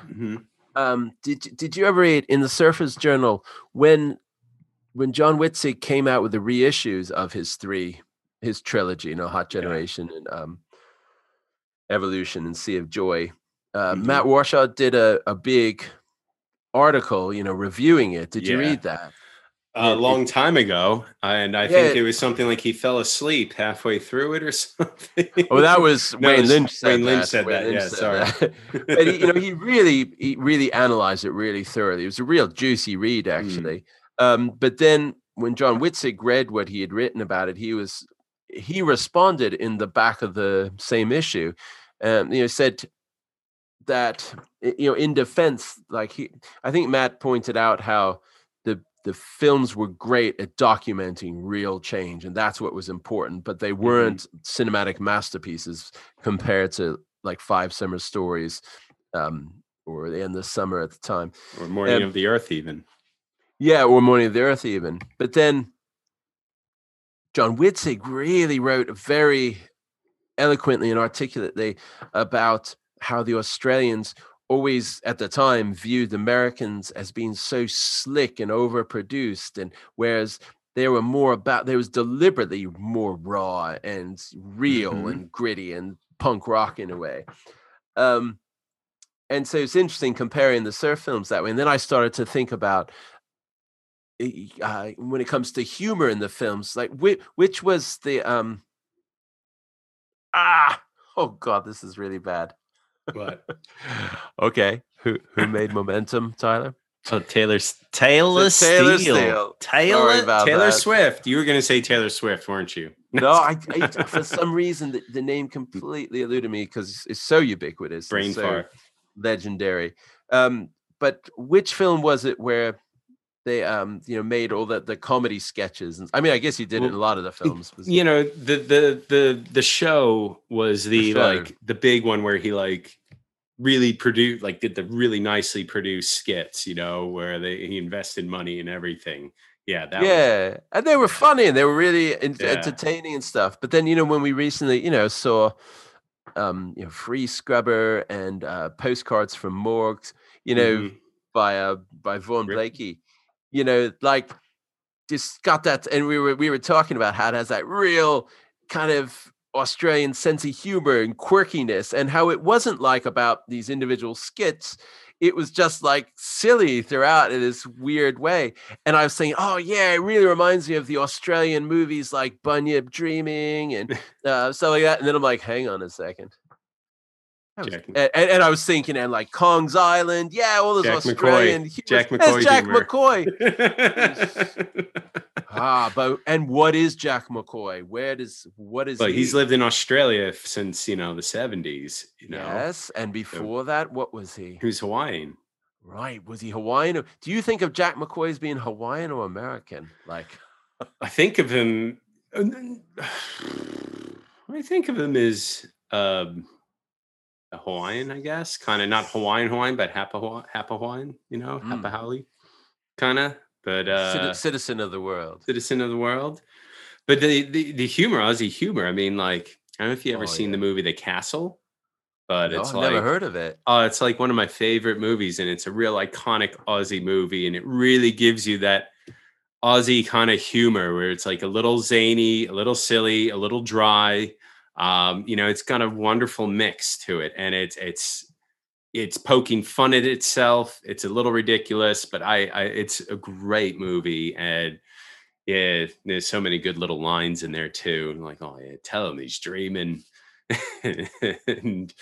S1: Mhm.
S2: Um, did did you ever read in the Surfer's Journal when when John Witzig came out with the reissues of his three his trilogy, you know, Hot
S1: Yeah.
S2: Generation and um, Evolution and Sea of Joy. Uh,
S1: Mhm.
S2: Matt Warshaw did a, a big article, you know, reviewing it. Did you read that?
S1: A long time ago, and I think it was something like he fell asleep halfway through it or something.
S2: Oh, that was
S1: No,
S2: Wayne Lynch. Said
S1: Wayne Lynch
S2: that.
S1: said
S2: Wayne
S1: that, yeah, sorry.
S2: that. but he, you know, he really, he really analyzed it really thoroughly. It was a real juicy read,
S1: Mm.
S2: actually. Um, but then when John Witzig read what he had written about it, he was he responded in the back of the same issue. Um, you know, said that you know, in defense, like he, I think Matt pointed out how the the films were great at documenting real change, and that's what was important. But they weren't cinematic masterpieces compared to like Five Summer Stories, um, or The End of Summer at the time.
S1: or Morning
S2: Um,
S1: of the Earth, even.
S2: Yeah, or Morning of the Earth, even. But then John Witzig really wrote very eloquently and articulately about how the Australians always at the time viewed Americans as being so slick and overproduced, and whereas they were more about they was deliberately more raw and real
S1: Mhm.
S2: and gritty and punk rock in a way. Um, and so it's interesting comparing the surf films that way. And then I started to think about eh, uh, when it comes to humor in the films, like which, which was the um ah oh god, this is really bad.
S1: What?
S2: okay, who who made Momentum, Tyler?
S1: Oh, Taylor S- Taylor
S2: Taylor
S1: Steele.
S2: Steele.
S1: Taylor Taylor
S2: that.
S1: Swift. You were going to say Taylor Swift, weren't you?
S2: No, I, I for some reason the, the name completely eluded me because it's so ubiquitous,
S1: Brain
S2: so
S1: fart.
S2: legendary. Um, but which film was it where they um you know made all the the comedy sketches? And I mean, I guess you did it in a lot of the films.
S1: You know, the the the the show was the,
S2: show.
S1: like the big one where he like really produced like did the really nicely produced skits, you know, where they he invested money in everything. Yeah, that was
S2: yeah, and they were funny and they were really en-
S1: Yeah.
S2: entertaining and stuff. But then you know when we recently you know saw um you know Free Scrubber and uh, Postcards from Morgues, you know
S1: Mhm.
S2: by uh by Vaughan
S1: Rip-
S2: Blakey, you know like just got that, and we were we were talking about how it has that real kind of Australian sense of humor and quirkiness, and how it wasn't like about these individual skits. It was just like silly throughout in this weird way. And I was saying, oh, yeah, it really reminds me of the Australian movies like Bunyip Dreaming and uh, stuff like that. And then I'm like, hang on a second. Was- and, and, I was thinking, and like Kong's Island, yeah, all those
S1: Jack McCoy.
S2: Australian humor-
S1: Jack
S2: That's
S1: McCoy
S2: Jack
S1: humor.
S2: McCoy. Ah, but and what is Jack McCoy? Where does what is
S1: but
S2: he?
S1: he's lived in Australia since you know the seventies. You know,
S2: Yes, and before that, what was he?
S1: who's Hawaiian?
S2: Right, was he Hawaiian? or- Do you think of Jack McCoy as being Hawaiian or American? Like,
S1: I think of him. I think of him as um, a Hawaiian, I guess. Kind of not Hawaiian Hawaiian, but Hapa Hapa Hawaiian. You know,
S2: Mm.
S1: Hapa Haole, kind of. But uh,
S2: citizen of the world.
S1: citizen of the world. But the, the the humor, Aussie humor. I mean, like I don't know if you ever
S2: Oh,
S1: seen
S2: yeah.
S1: the movie The Castle, but
S2: No,
S1: it's
S2: I've
S1: like
S2: never heard of it.
S1: Oh, it's like one of my favorite movies, and it's a real iconic Aussie movie, and it really gives you that Aussie kind of humor where it's like a little zany, a little silly, a little dry. Um, you know, it's got a wonderful mix to it, and it's it's it's poking fun at itself. It's a little ridiculous, but I, I it's a great movie, and yeah, there's so many good little lines in there too. Like, oh yeah, tell him he's dreaming. and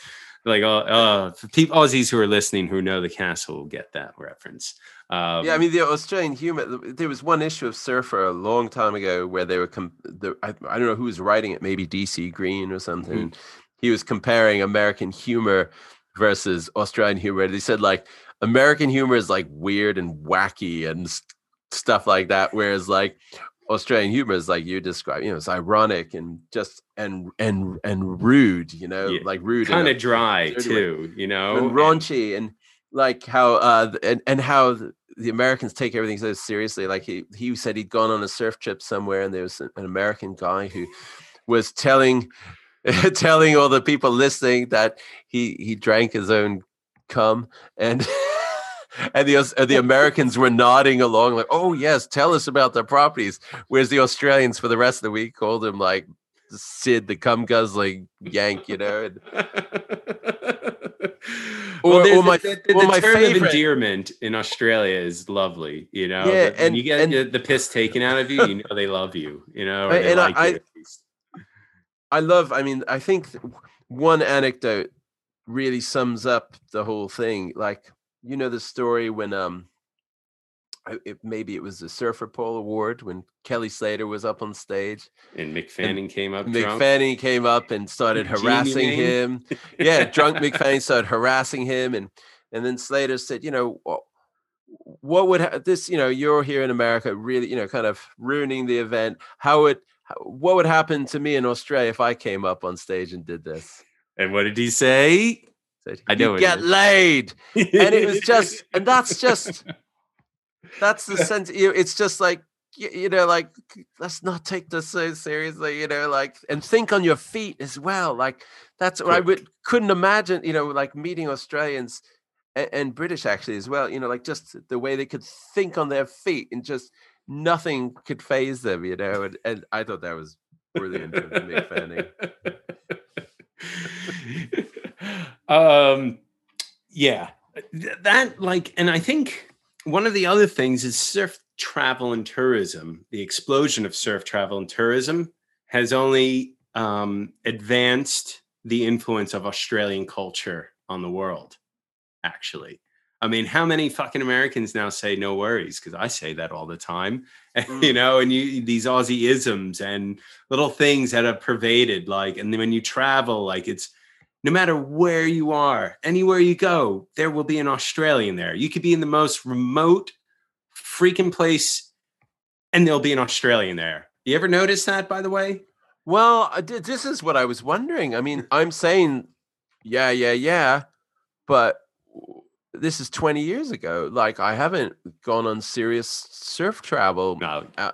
S1: like oh, uh people Aussies who are listening who know the castle will get that reference. Um,
S2: yeah, I mean the Australian humor. There was one issue of Surfer a long time ago where they were. Com- the, I, I don't know who was writing it. Maybe DC Green or something.
S1: Mhm.
S2: He was comparing American humor versus Australian humor. and He said like American humor is like weird and wacky and s- stuff like that, whereas like Australian humor is like you describe. You know, it's ironic and just and and and rude. You know,
S1: Yeah,
S2: like rude.
S1: kind of dry too, you know.
S2: and
S1: and-
S2: raunchy and like how uh and, and how the Americans take everything so seriously. Like he he said he'd gone on a surf trip somewhere and there was an American guy who was telling telling all the people listening that he he drank his own cum and and the and the Americans were nodding along like oh yes tell us about the properties whereas the Australians for the rest of the week called him like Sid the cum guzzling yank you know and,
S1: well,
S2: Or- or my-
S1: the, the,
S2: or
S1: the
S2: my
S1: term of endearment in Australia is lovely. You know,
S2: Yeah, and-
S1: you get
S2: and-
S1: the, piss taken out of you, you know they love you. You know, or
S2: And-
S1: they
S2: and
S1: like
S2: I-
S1: you at least.
S2: I love. I mean, I think one anecdote really sums up the whole thing. Like, you know, the story when um, it, maybe it was the Surfer Poll Award when Kelly Slater was up on stage.
S1: And Mick Fanning came up
S2: Mick
S1: drunk.
S2: Fanning came up and started
S1: Genie
S2: harassing him. Yeah, drunk Mick Fanning started harassing him, and and then Slater said, you know, what would ha- this, you know, you're here in America, really, you know, kind of ruining the event. How would what would happen to me in Australia if I came up on stage and did this?
S1: And what did he say?
S2: Said,
S1: I know
S2: "You get
S1: is."
S2: laid, and it was just, and that's just, that's the sense. You it's just like y- you know, like let's not take this so seriously, you know, like and think on your feet as well. Like that's what I would couldn't imagine, you know, like meeting Australians and, and British actually as well, you know, like just the way they could think on their feet and just nothing could phase them, you know. And, and I thought that was brilliant of Mick Fanning.
S1: um yeah that like and i think one of the other things is surf travel and tourism the explosion of surf travel and tourism has only um advanced the influence of australian culture on the world actually i mean how many fucking americans now say no worries because i say that all the time you
S2: Mm.
S1: know and you these aussie isms and little things that have pervaded like and then when you travel like it's no matter where you are anywhere you go there will be an australian there you could be in the most remote freaking place and there'll be an australian there you ever notice that by the way
S2: Well, this is what I was wondering. I mean, I'm saying, yeah, yeah, yeah, but this is 20 years ago. Like, I haven't gone on serious surf travel.
S1: no
S2: Uh,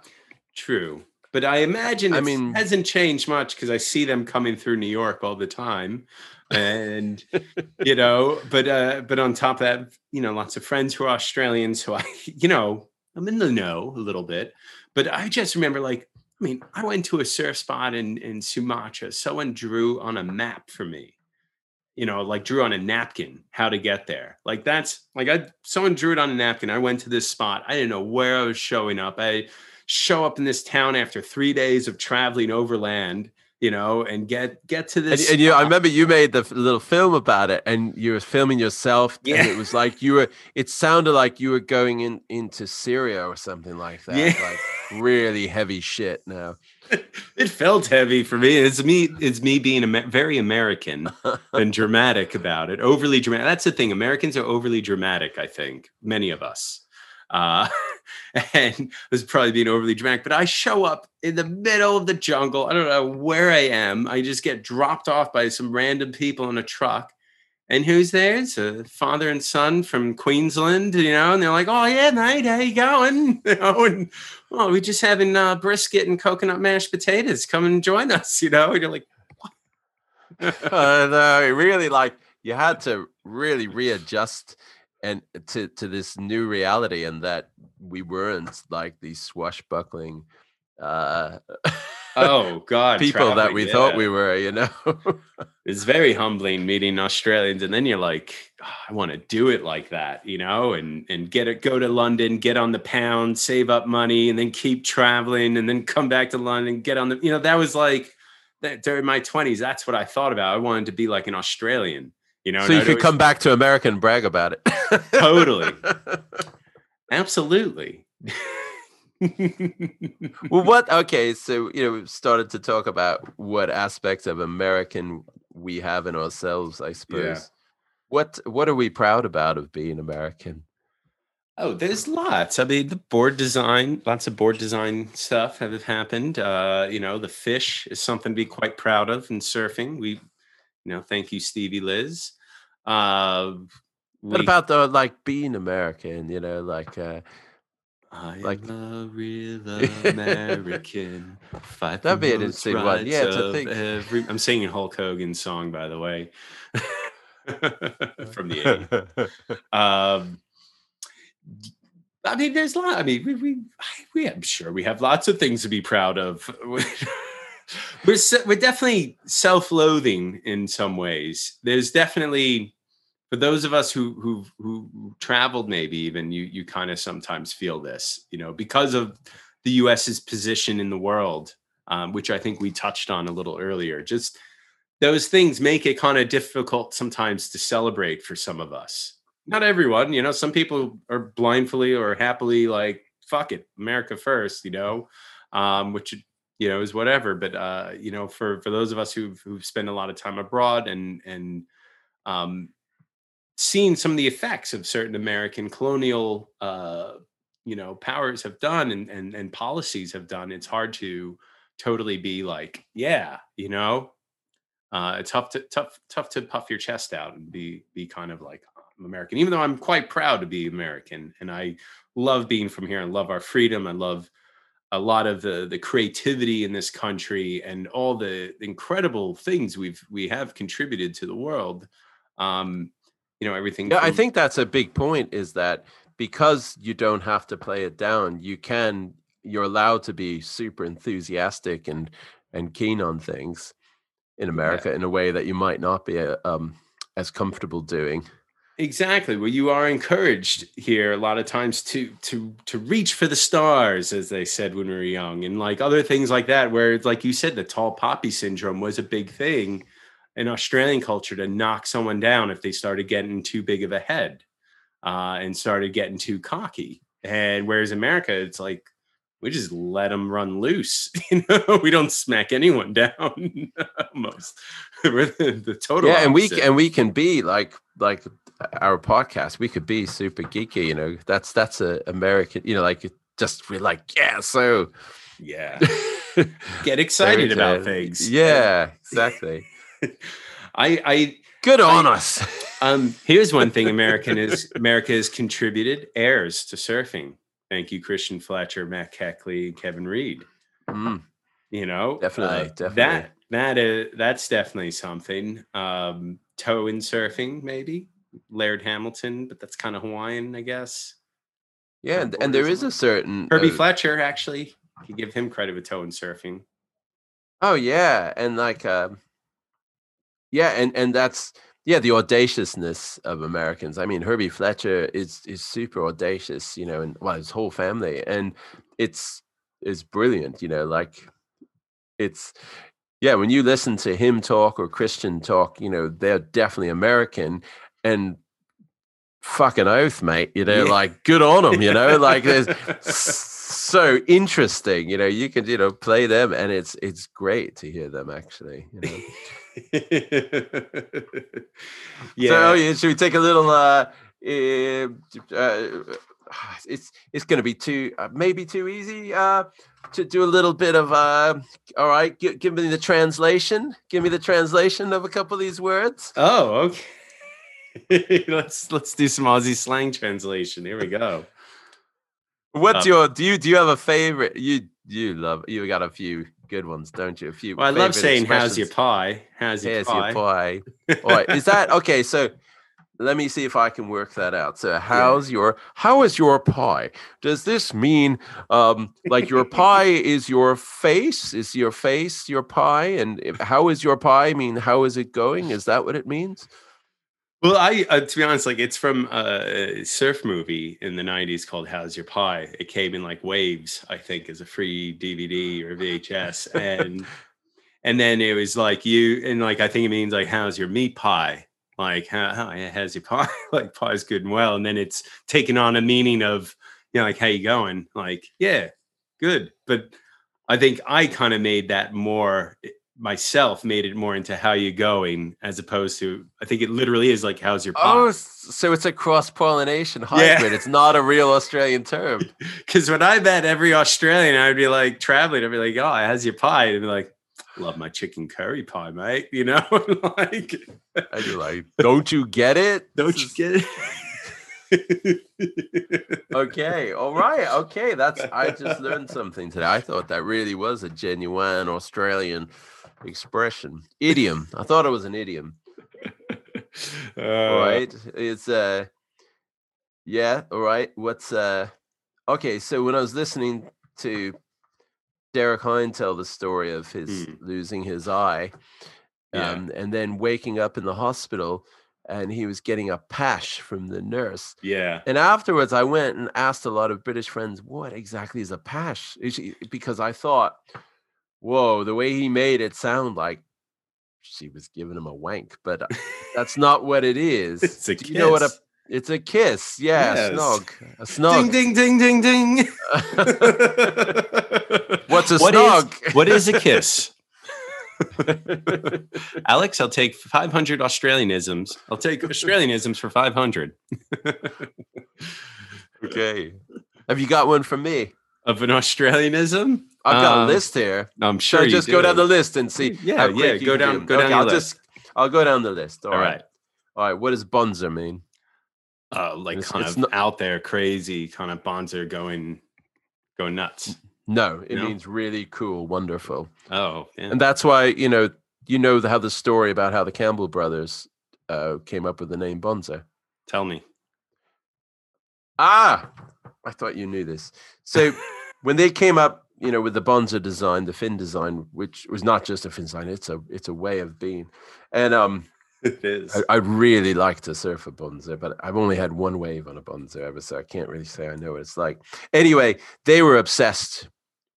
S1: true but i imagine
S2: I mean-
S1: hasn't changed much because i see them coming through new york all the time and you know but uh but on top of that you know lots of friends who are australians who i you know i'm in the know a little bit but i just remember like i mean i went to a surf spot in in sumatra someone drew on a map for me you know like drew on a napkin how to get there like that's like i someone drew it on a napkin i went to this spot i didn't know where i was showing up i show up in this town after three days of traveling overland you know and get get to this
S2: and you, I remember you made the little film about it, and you were filming yourself.
S1: Yeah.
S2: and it was like you were. It sounded like you were going in into Syria or something like that.
S1: Yeah.
S2: Like really heavy shit. Now,
S1: it felt heavy for me. It's me. It's me being Amer- very American and dramatic about it. Overly dramatic. That's the thing. Americans are overly dramatic. I think many of us. Uh, and is probably being overly dramatic, but I show up in the middle of the jungle. I don't know where I am. I just get dropped off by some random people in a truck. And who's there? It's a father and son from Queensland, you know, and they're like, "Oh yeah, mate, how you going?" You know, and oh, we're just having uh, brisket and coconut mashed potatoes. Come and join us, you know. And you're like,
S2: know, it really like you had to really readjust and to to this new reality, and that we weren't like these swashbuckling uh
S1: "Oh God,
S2: people that we thought we were. You know.
S1: it's very humbling meeting Australians, and then you're like, "Oh, I want to do it like that, you know, and and get it, go to London, get on the pound, save up money, and then keep traveling, and then come back to London, get on the, you know, that was like that during my twenties. That's what I thought about. I wanted to be like an Australian, you know.
S2: so you
S1: I'd
S2: could
S1: always-
S2: come back to America and brag about it.
S1: Totally. absolutely.
S2: well, what? Okay, so you know, we've started to talk about what aspects of American we have in ourselves. I suppose. What What are we proud about of being American?
S1: Oh, there's lots. I mean, the board design, lots of board design stuff have happened. Uh, you know, the fish is something to be quite proud of in surfing. We, you know, thank you, Stevie Lis. Uh,
S2: What
S1: we-
S2: about the like being American? You know, like uh,
S1: I
S2: like-
S1: am a real American. Fight
S2: That'd be an interesting one. Yeah, to think.
S1: every- I'm singing Hulk Hogan's song, by the way, from the 80s. Um, I mean, there's a lot. I mean, we, we, I- we, I'm sure we have lots of things to be proud of. we're we're definitely self-loathing in some ways. There's definitely for those of us who who who traveled, maybe even you you kind of sometimes feel this, you know, because of the U.S.'s position in the world, um, which I think we touched on a little earlier. Just those things make it kind of difficult sometimes to celebrate for some of us. Not everyone, you know, some people are blindly or happily like, fuck it, America first, you know, um, which, you know, is whatever. But, uh, you know, for, for those of us who've, who've spent a lot of time abroad and, and, um, seen some of the effects of certain American colonial, uh, you know, powers have done and, and, and policies have done, it's hard to totally be like, yeah, you know, uh, it's tough to tough tough to puff your chest out and be be kind of like I'm American, even though I'm quite proud to be American and I love being from here and love our freedom. I love a lot of the the creativity in this country and all the incredible things we've we have contributed to the world. Um, you know, everything.
S2: Yeah, I think that's a big point is that because you don't have to play it down, you can you're allowed to be super enthusiastic and and keen on things in America in a way that you might not be uh, um, as comfortable doing.
S1: Exactly. Well, you are encouraged here a lot of times to to to reach for the stars, as they said when we were young, and like other things like that. Where it's like you said, the tall poppy syndrome was a big thing in Australian culture to knock someone down if they started getting too big of a head uh, and started getting too cocky. And whereas America, it's like we just let them run loose. You know, we don't smack anyone down. Almost, we're the, the total.
S2: yeah, and we and we can be like like our podcast. We could be super geeky. You know, that's that's a American. You know, like just we're like yeah. So
S1: yeah, get excited about things.
S2: Yeah, exactly.
S1: I, I,
S2: Good on
S1: I-
S2: us.
S1: um, here's one thing American is America has contributed heirs to surfing. Thank you, Christian Fletcher, Matt Kechele, Kevin Reed.
S2: Mm,
S1: You know,
S2: Definitely,
S1: uh,
S2: definitely.
S1: That that is that's definitely something. Um, toe in surfing, maybe Laird Hamilton, but that's kind of Hawaiian, I guess.
S2: yeah, and, and there is a certain
S1: Herbie
S2: uh,
S1: Fletcher, actually, you give him credit with toe in surfing.
S2: Oh yeah, and like um yeah, and and that's yeah, the audaciousness of Americans. I mean, Herbie Fletcher is is super audacious, you know, and well, his whole family, and it's is brilliant, you know, like it's yeah, when you listen to him talk or Christian talk, you know, they're definitely American and fucking oath, mate. You know,
S1: Yeah.
S2: like good on them, you know, like there's so interesting, you know, you can, you know, play them and it's it's great to hear them actually, you know.
S1: yeah.
S2: So oh, yeah, should we take a little uh, uh, it's it's going to be too uh, maybe too easy uh to do a little bit of uh all right gi- give me the translation give me the translation of a couple of these words
S1: Oh, okay. let's let's do some Aussie slang translation. Here we go.
S2: what's
S1: Uh,
S2: your do you do you have a favorite you you love you got a few good ones don't you a few
S1: Well, I love saying "How's your pie?" How's your
S2: Here's
S1: pie?
S2: your pie all right is that okay so let me see if I can work that out. So, how's your how is your pie? Does this mean um like your pie is your face? Is your face your pie? And if, how is your pie? I mean, how is it going? Is that what it means?
S1: Well, I uh, to be honest, like it's from a surf movie in the '90s called "How's Your Pie." It came in like waves, I think, as a free DVD or VHS, and and then it was like you and like I think it means like "How's your meat pie?" Like how, how how's your pie? like pie's good and well, and then it's taken on a meaning of you know like how you going? Like yeah, good. But I think I kind of made that more myself made it more into how you going as opposed to I think it literally is like how's your
S2: Oh,
S1: pie?
S2: s- so it's a cross pollination
S1: Yeah.
S2: hybrid. It's not a real Australian term.
S1: Because when I met every Australian, I'd be like traveling, I'd be like, oh, how's your pie? And be like, love my chicken curry pie, mate. You know, like,
S2: And you're like, don't you get it?
S1: don't you get it?
S2: Okay, all right, okay. That's I just learned something today. I thought that really was a genuine Australian expression, idiom. I thought it was an idiom.
S1: Uh,
S2: All right, it's uh, yeah. All right, what's uh, okay. So when I was listening to Derek Hynd tell the story of his
S1: Hmm.
S2: losing his eye,
S1: Yeah.
S2: um, and then waking up in the hospital, and he was getting a pash from the nurse.
S1: Yeah.
S2: And afterwards, I went and asked a lot of British friends, what exactly is a pash? Because I thought, whoa, the way he made it sound like she was giving him a wank, but uh, that's not what it is.
S1: It's a
S2: Do you know what a it's a kiss? Yeah,
S1: Yes.
S2: a snog. A snog.
S1: Ding, ding, ding, ding, ding.
S2: What's a
S1: What is-
S2: snog?
S1: what is a kiss? Alex, I'll take 500 Australianisms. I'll take Australianisms for 500
S2: okay. Have you got one from me?
S1: Of an Australianism.
S2: I've got
S1: Um,
S2: a list here.
S1: I'm sure you
S2: just go down the list and see?
S1: Yeah, yeah, go
S2: can do
S1: down- go down
S2: Okay,
S1: your
S2: I'll
S1: list.
S2: just I'll go down the list.
S1: All
S2: All
S1: right.
S2: right. All right. What does bonzer mean?
S1: Uh, like
S2: It's-
S1: kind
S2: it's
S1: of
S2: not-
S1: out there, crazy kind of bonzer going, going nuts.
S2: No, it
S1: No?
S2: means really cool, wonderful.
S1: Oh, yeah.
S2: And that's why, you know, you know how the story about how the Campbell brothers uh, came up with the name Bonzer.
S1: Tell me.
S2: Ah, I thought you knew this. So when they came up, you know, with the Bonzer design, the fin design, which was not just a fin design, it's a it's a way of being. And um,
S1: It is.
S2: I, I'd really like to surf a Bonzer, but I've only had one wave on a Bonzer ever, so I can't really say I know what it's like. Anyway, they were obsessed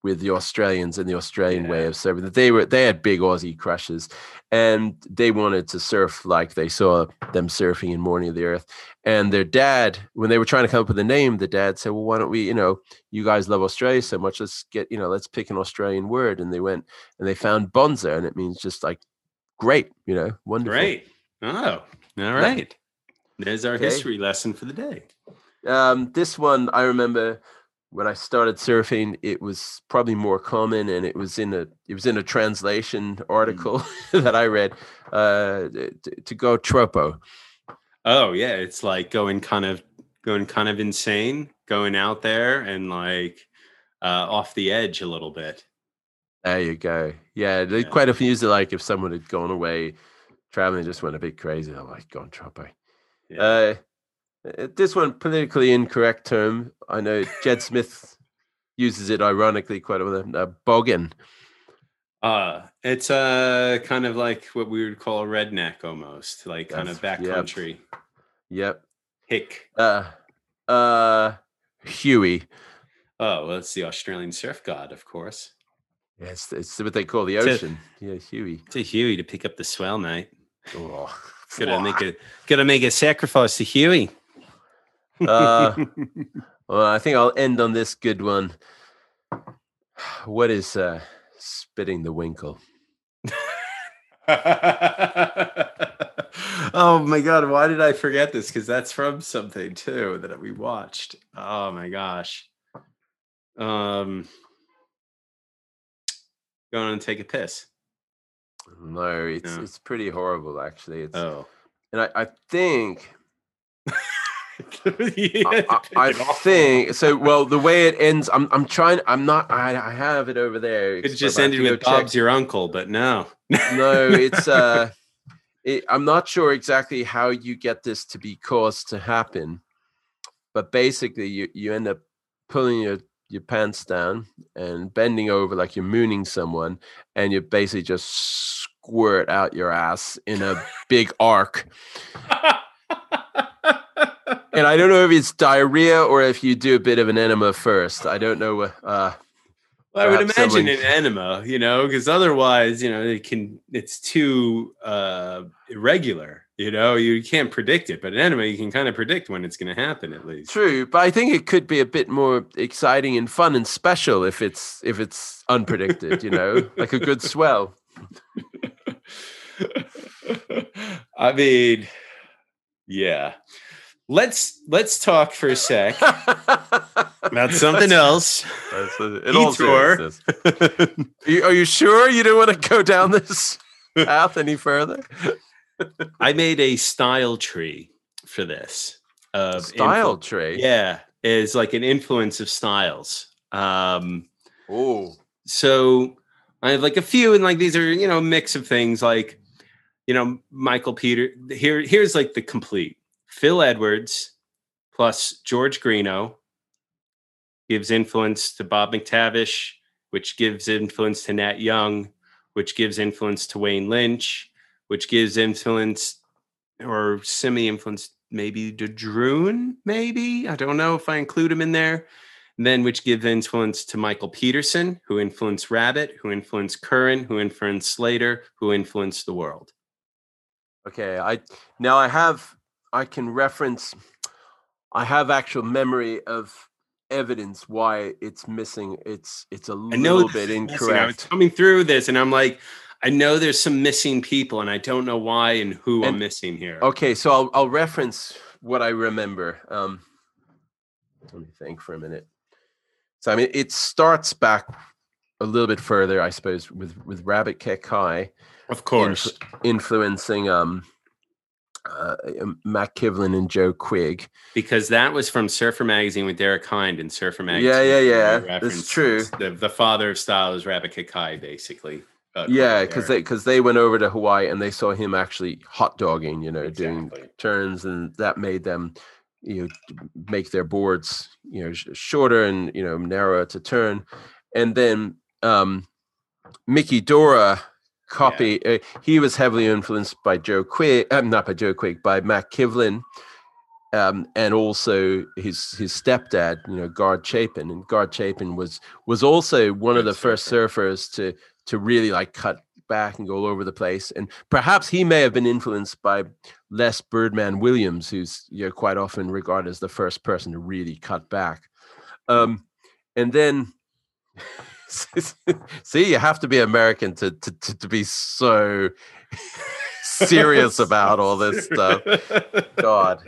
S2: with the Australians and the Australian way of surfing. That they were they had big Aussie crushes, and they wanted to surf like they saw them surfing in Morning of the Earth. And their dad, when they were trying to come up with a name, the dad said, "Well, why don't we? You know, you guys love Australia so much. Let's get you know, let's pick an Australian word." And they went and they found Bonzer, and it means just like great, you know, wonderful.
S1: Great. Oh, all right. There's our
S2: Okay.
S1: history lesson for the day.
S2: Um, this one I remember when I started surfing, it was probably more common, and it was in a it was in a translation article that I read. Uh, to, to go tropo.
S1: Oh, yeah. It's like going kind of going kind of insane, going out there and like uh, off the edge a little bit.
S2: There you go. Yeah, they
S1: Yeah.
S2: quite often use it like if someone had gone away traveling, just went a bit crazy. I'm like, gone tropo.
S1: Yeah.
S2: Uh, this one politically incorrect term. I know Jed Smith uses it ironically quite a bit. A bogan.
S1: Uh, it's uh kind of like what we would call a redneck almost, like kind of
S2: That's- yep.
S1: backcountry
S2: Yep.
S1: hick.
S2: Uh, uh, Huey.
S1: Oh, well, it's the Australian surf god, of course.
S2: Yes, it's what they call the
S1: It's
S2: ocean. Yeah, Huey.
S1: To Huey to pick up the swell, mate.
S2: Oh,
S1: Gotta make a gotta make a sacrifice to Huey.
S2: Uh, well, I think I'll end on this good one. What is uh, spitting the winkle?
S1: oh my god, why did I forget this? Because that's from something too that we watched. Oh my gosh. Um going and take a piss.
S2: No, it's it's pretty horrible actually. It's
S1: Oh.
S2: and I, I think I, I- I think so. Well, the way it ends, I'm I'm trying. I'm not. I, I have it over there.
S1: it
S2: it's-
S1: just
S2: but I have
S1: ended with Bob's
S2: check.
S1: your uncle, but no.
S2: no, it's uh, it, I'm not sure exactly how you get this to be caused to happen, but basically, you you end up pulling your your pants down and bending over like you're mooning someone, and you basically just squirt out your ass in a big arc. And I don't know if it's diarrhea or if you do a bit of an enema first. I don't know. Uh,
S1: Well, I would imagine
S2: someone-
S1: an enema, you know, because otherwise, you know, it can it's too uh irregular, you know, you can't predict it. But an enema, you can kind of predict when it's going to happen, at least.
S2: True, but I think it could be a bit more exciting and fun and special if it's if it's unpredicted, you know, like a good swell.
S1: I mean, yeah. Let's let's talk for a sec about something else.
S2: That's a- in all
S1: Detour.
S2: Are you, are you sure you don't want to go down this path any further?
S1: I made a style tree for this. Of
S2: Style
S1: influ-
S2: tree.
S1: yeah, is like an influence of styles. Um,
S2: Oh,
S1: so I have like a few, and like these are you know a mix of things like you know Michael Peter. Here, here's like the complete Phil Edwards plus George Greenough gives influence to Bob McTavish, which gives influence to Nat Young, which gives influence to Wayne Lynch, which gives influence or semi influence maybe to Drouyn, maybe. I don't know if I include him in there. And then which gives influence to Michael Peterson, who influenced Rabbit, who influenced Curren, who influenced Slater, who influenced the world.
S2: okay. I now I have I can reference. I have actual memory of evidence why it's missing. It's it's a little bit
S1: incorrect. I was coming through this, and I'm like, I know there's some missing people, and I don't know why and who I'm missing here.
S2: Okay, so I'll I'll reference what I remember. Um, let me think for a minute. So I mean, it starts back a little bit further, I suppose, with with Rabbit Kekai
S1: Of course.
S2: influencing um uh, um, Matt Kivlin and Joe Quigg.
S1: because that was from Surfer Magazine with Derek Hynd and Surfer Magazine.
S2: Yeah, yeah, yeah. That's true.
S1: The, the father of style is Rabbit Kekai, basically. uh,
S2: Yeah, because they because they went over to Hawaii and they saw him actually hot dogging, you know, doing turns, and that made them, you know, make their boards, you know, sh- shorter and you know narrower to turn, and then um, Mickey Dora copy. Uh, he was heavily influenced by Joe Quigg, um, not by Joe Quigg, by Matt Kivlin. Um, and also his his stepdad, you know, Gard Chapin, and Gard Chapin was was also one of
S1: Good
S2: the first surfers to to really like cut back and go all over the place. And perhaps he may have been influenced by Les Birdman Williams, who's you know quite often regarded as the first person to really cut back. Um, and then see, you have to be American to to to, to be so serious about all this stuff. God.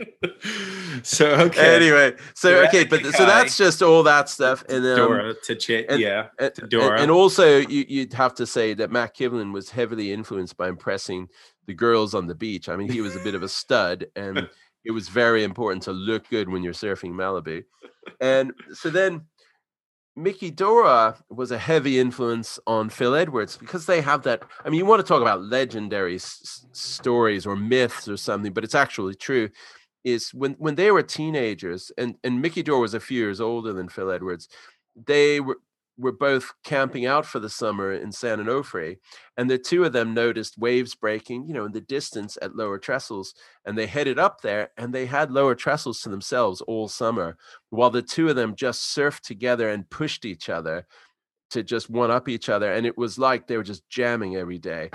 S1: So okay.
S2: Anyway, so okay, but so that's just all that stuff, and then um,
S1: Dora to Ch-
S2: and-
S1: yeah.
S2: and,
S1: to
S2: and-
S1: Dora.
S2: and also you, you'd have to say that Matt Kivlin was heavily influenced by impressing the girls on the beach. I mean, he was a bit of a stud, and it was very important to look good when you're surfing Malibu. And so then Mickey Dora was a heavy influence on Phil Edwards because they have that. I mean, you want to talk about legendary s- stories or myths or something, but it's actually true. Is when when they were teenagers, and and Mickey Dora was a few years older than Phil Edwards. They were were both camping out for the summer in San Onofre, and the two of them noticed waves breaking, you know, in the distance at Lower Trestles, and they headed up there, and they had Lower Trestles to themselves all summer, while the two of them just surfed together and pushed each other to just one up each other, and it was like they were just jamming every day.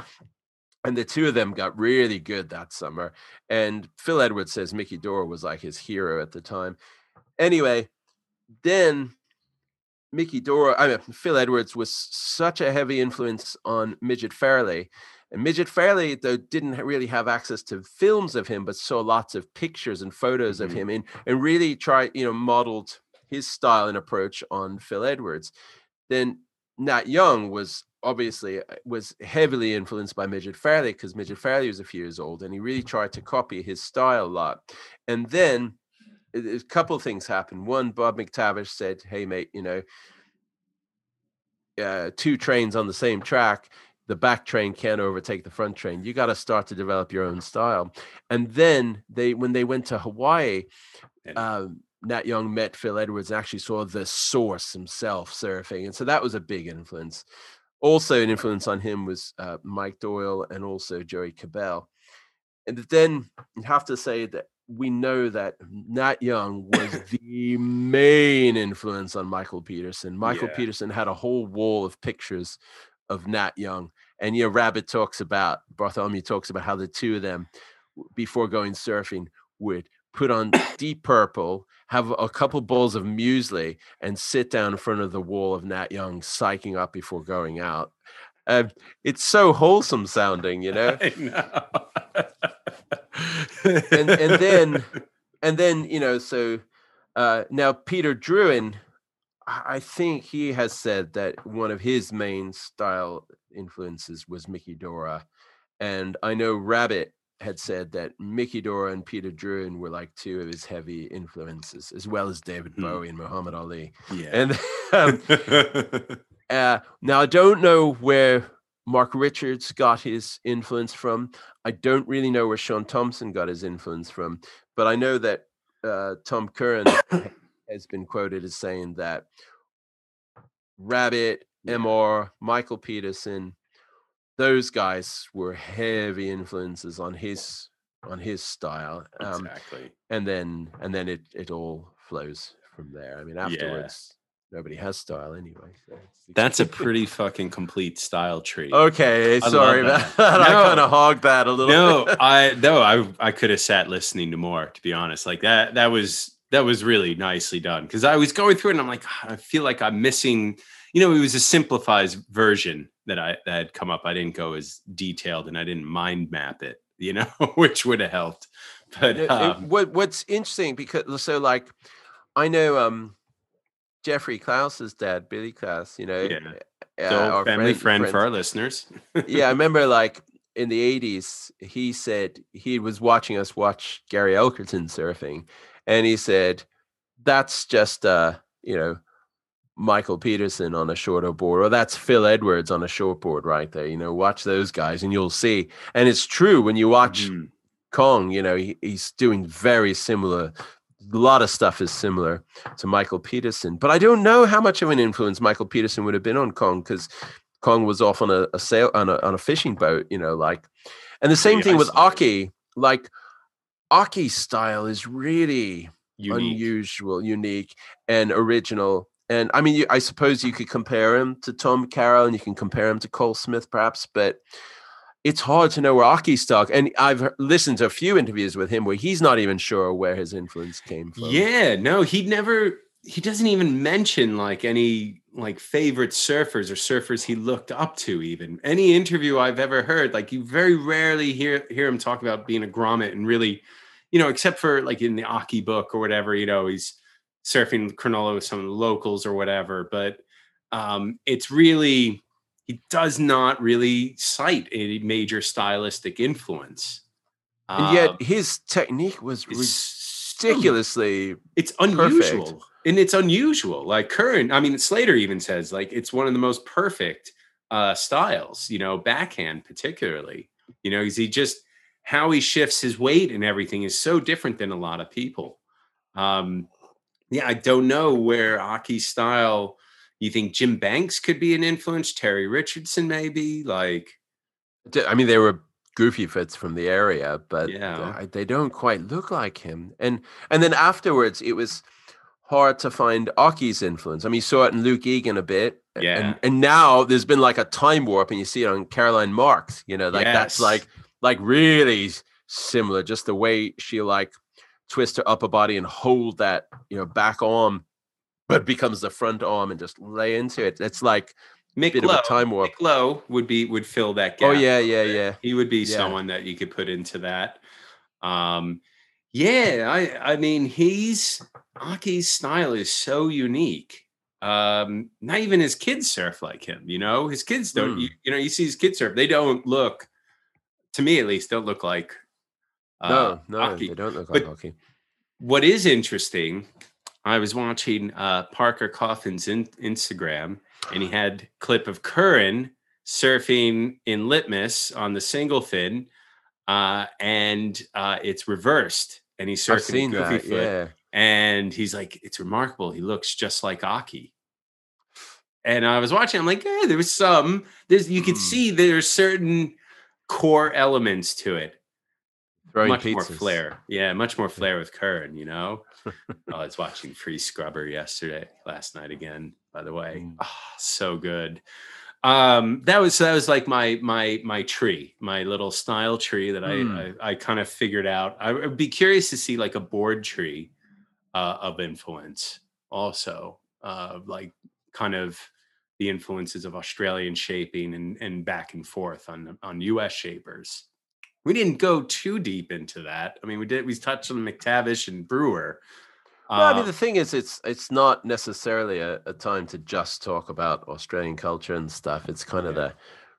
S2: And the two of them got really good that summer. And Phil Edwards says Mickey Dora was like his hero at the time. Anyway, then Mickey Dora, I mean, Phil Edwards was such a heavy influence on Midget Farrelly. And Midget Farrelly, though, didn't really have access to films of him, but saw lots of pictures and photos of
S1: Mhm.
S2: him and, and really tried, you know, modeled his style and approach on Phil Edwards. Then Nat Young was obviously uh, was heavily influenced by Midget Farrelly because Midget Farrelly was a few years old and he really tried to copy his style a lot. And then a couple of things happened. One, Bob McTavish said, "Hey, mate, you know, uh, two trains on the same track, the back train can't overtake the front train. You got to start to develop your own style." And then they, when they went to Hawaii, um, Nat Young met Phil Edwards and actually saw the source himself surfing, and so that was a big influence. Also, an influence on him was uh, Mike Doyle and also Joey Cabell. And then you have to say that we know that Nat Young was the main influence on Michael Peterson. Michael
S1: Yeah.
S2: Peterson had a whole wall of pictures of Nat Young. And know, Rabbit talks about Bartholomew talks about how the two of them, before going surfing, would put on deep purple, have a couple bowls of muesli, and sit down in front of the wall of Nat Young, psyching up before going out. Uh, it's so wholesome sounding, you know.
S1: Know.
S2: and and then and then you know so uh now peter drouyn i think he has said that one of his main style influences was mickey dora and i know rabbit had said that mickey dora and peter drouyn were like two of his heavy influences as well as david
S1: Hmm.
S2: bowie and muhammad ali
S1: yeah.
S2: and um, uh, now I don't know where Mark Richards got his influence from. I don't really know where Shaun Tomson got his influence from, but I know that uh, Tom Curren has been quoted as saying that Rabbit. MR, Michael Peterson, those guys were heavy influences on his on his style. Um,
S1: exactly.
S2: and then and then it it all flows from there. I mean, afterwards, nobody has style anyway. so
S1: That's a pretty fucking complete style tree.
S2: okay.
S1: love
S2: Sorry
S1: that.
S2: about that. I
S1: No.
S2: kind of hogged that a little.
S1: no,
S2: bit.
S1: I no, I I could have sat listening to more. To be honest, like that that was that was really nicely done because I was going through it and I'm like, "God, I feel like I'm missing. You know, it was a simplified version that I that had come up. I didn't go as detailed and I didn't mind map it. You know, which would have helped. But
S2: No, it-
S1: um,
S2: what what's interesting because so like I know um Jeffrey Klaus's dad, Billy Klaus. You know,
S1: Yeah.
S2: uh, our
S1: family friend, for our listeners.
S2: yeah, I remember like in the 80s, he said he was watching us watch Gary Elkerton surfing, and he said, That's just, uh, you know, Michael Peterson on a shorter board, or that's Phil Edwards on a short board right there. You know, watch those guys and you'll see. And it's true when you watch
S1: Mhm.
S2: Kong, you know, he, he's doing very similar. A lot of stuff is similar to Michael Peterson, but I don't know how much of an influence Michael Peterson would have been on Kong because Kong was off on a, a sail on a, on a fishing boat, you know, like, and the same thing with. Occy. Like, Occy's style is really
S1: Unique.
S2: unusual, unique, and original. And I mean, you, I suppose you could compare him to Tom Carroll, and you can compare him to Cole Smith, perhaps, but it's hard to know where Occy's stuck. And I've listened to a few interviews with him where he's not even sure where his influence came from.
S1: Yeah, no, he never he doesn't even mention like any like favorite surfers or surfers he looked up to even. Any interview I've ever heard, like you very rarely hear hear him talk about being a grommet and really, you know, except for like in the Occy book or whatever, you know, he's surfing Cronulla with some locals or whatever, but um it's really he does not really cite a major stylistic influence.
S2: And yet
S1: Uh,
S2: his technique was
S1: it's
S2: ridiculously.
S1: it's
S2: Perfect.
S1: unusual and it's unusual like current i mean slater even says like it's one of the most perfect uh styles you know backhand particularly you know 'cause he just how he shifts his weight and everything is so different than a lot of people um yeah i don't know where occy's style you think jim banks could be an influence terry richardson maybe like
S2: I mean, they were goofy fits from the area, but
S1: Yeah.
S2: They don't quite look like him. And and then afterwards, it was hard to find Occy's influence. I mean, you saw it in Luke Egan a bit.
S1: Yeah.
S2: And, and now there's been like a time warp, and you see it on Caroline Marks. You know, like that's like like really similar. Just the way she like twist her upper body and hold that you know back arm, but becomes the front arm and just lay into it. It's like
S1: Mick
S2: bit of
S1: Lowe,
S2: a time warp.
S1: Mick Lowe would be would fill that gap
S2: Oh yeah, yeah, yeah.
S1: He would be
S2: Yeah.
S1: someone that you could put into that. Um, yeah, I I mean he's Occy's style is so unique. Um, not even his kids surf like him. You know, his kids don't.
S2: Hmm.
S1: You, you know, you see his kids surf. They don't look, to me at least, don't look like. Uh,
S2: No, no,
S1: Occy.
S2: they don't look like
S1: But-
S2: Occy.
S1: What is interesting, I was watching uh, Parker Coffin's in, Instagram, and he had clip of Curran surfing in Litmus on the single fin, uh, and uh, it's reversed, and he's surfing goofy
S2: that.
S1: foot,
S2: Yeah.
S1: and he's like, "It's remarkable. He looks just like Occy." And I was watching. I'm like, "Yeah, there was some. There's you could
S2: Hmm.
S1: see there's certain core elements to it."
S2: Throwing
S1: much more flair. Yeah, much more flair with Curran, you know. I was watching Free Scrubber yesterday, last night again, by the way.
S2: Mm.
S1: Ah, so good. Um, that was that was like my my my tree, my little style tree that I
S2: Mm.
S1: I, I kind of figured out. I would be curious to see like a board tree uh, of influence, also, uh, like kind of the influences of Australian shaping and and back and forth on on U.S. shapers we didn't go too deep into that. I mean, we did we touched on McTavish and Brewer.
S2: Well, I mean,
S1: Uh,
S2: the thing is, it's it's not necessarily a, a time to just talk about Australian culture and stuff. It's kind of
S1: Yeah.
S2: the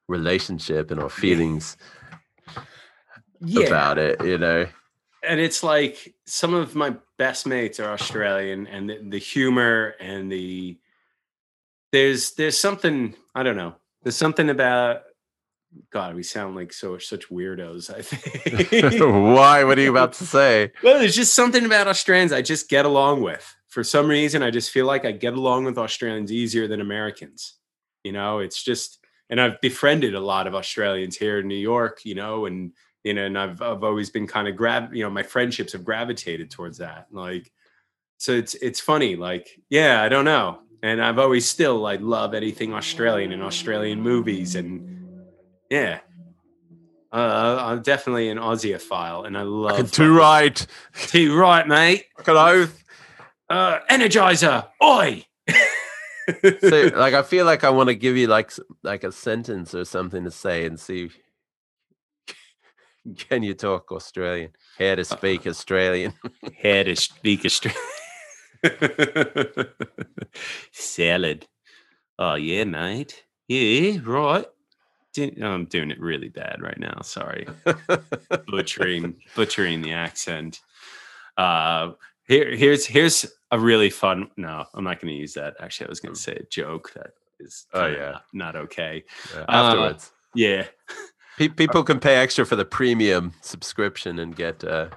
S2: relationship and our feelings
S1: yeah,
S2: about it, you know.
S1: and it's like some of my best mates are Australian, and the, the humor and the there's there's something I don't know. There's something about God. We sound like so such weirdos. I think.
S2: Why? What are you about to say?
S1: Well, there's just something about Australians I just get along with. For some reason, I just feel like I get along with Australians easier than Americans. You know, it's just, and I've befriended a lot of Australians here in New York. You know, and you know, and I've I've always been kind of grav, you know, my friendships have gravitated towards that. Like, so it's it's funny. Like, yeah, I don't know, and I've always still like love anything Australian and Australian movies and yeah. Uh, I'm definitely an Aussieophile, and I love
S2: Too right.
S1: Too right, mate.
S2: Fucking oath.
S1: Uh, Energizer, oi!
S2: So, like, I feel like I want to give you like like a sentence or something to say and see. Can you talk Australian? How to speak Australian?
S1: How to speak Australian. Salad. Oh yeah, mate. Yeah, right. I'm doing it really bad right now. Sorry, butchering butchering the accent. Uh, here here's here's a really fun. No, I'm not going to use that. Actually, I was going to say a joke that is.
S2: Oh, yeah.
S1: not, not okay.
S2: Yeah,
S1: Uh,
S2: afterwards.
S1: Yeah,
S2: people can pay extra for the premium subscription and get uh,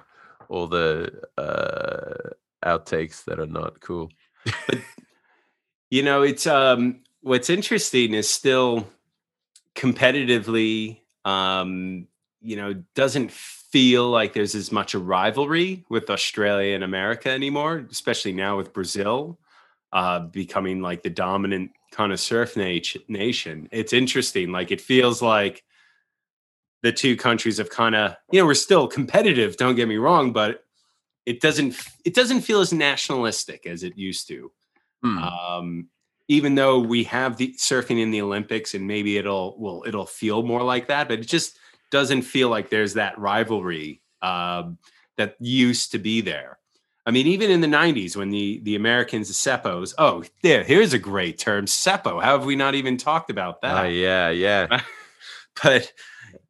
S2: all the uh, outtakes that are not cool.
S1: But you know it's um what's interesting is still competitively um you know doesn't feel like there's as much a rivalry with australia and america anymore especially now with brazil uh becoming like the dominant kind of surf nat- nation it's interesting like it feels like the two countries have kind of you know we're still competitive don't get me wrong but it doesn't it doesn't feel as nationalistic as it used to
S2: Hmm.
S1: um, even though we have the surfing in the Olympics and maybe it'll well it'll feel more like that, but it just doesn't feel like there's that rivalry um, that used to be there. I mean, even in the '90s when the the Americans, the Seppos, oh, there, here's a great term, Seppo. How have we not even talked about that?
S2: Ah, yeah, yeah.
S1: but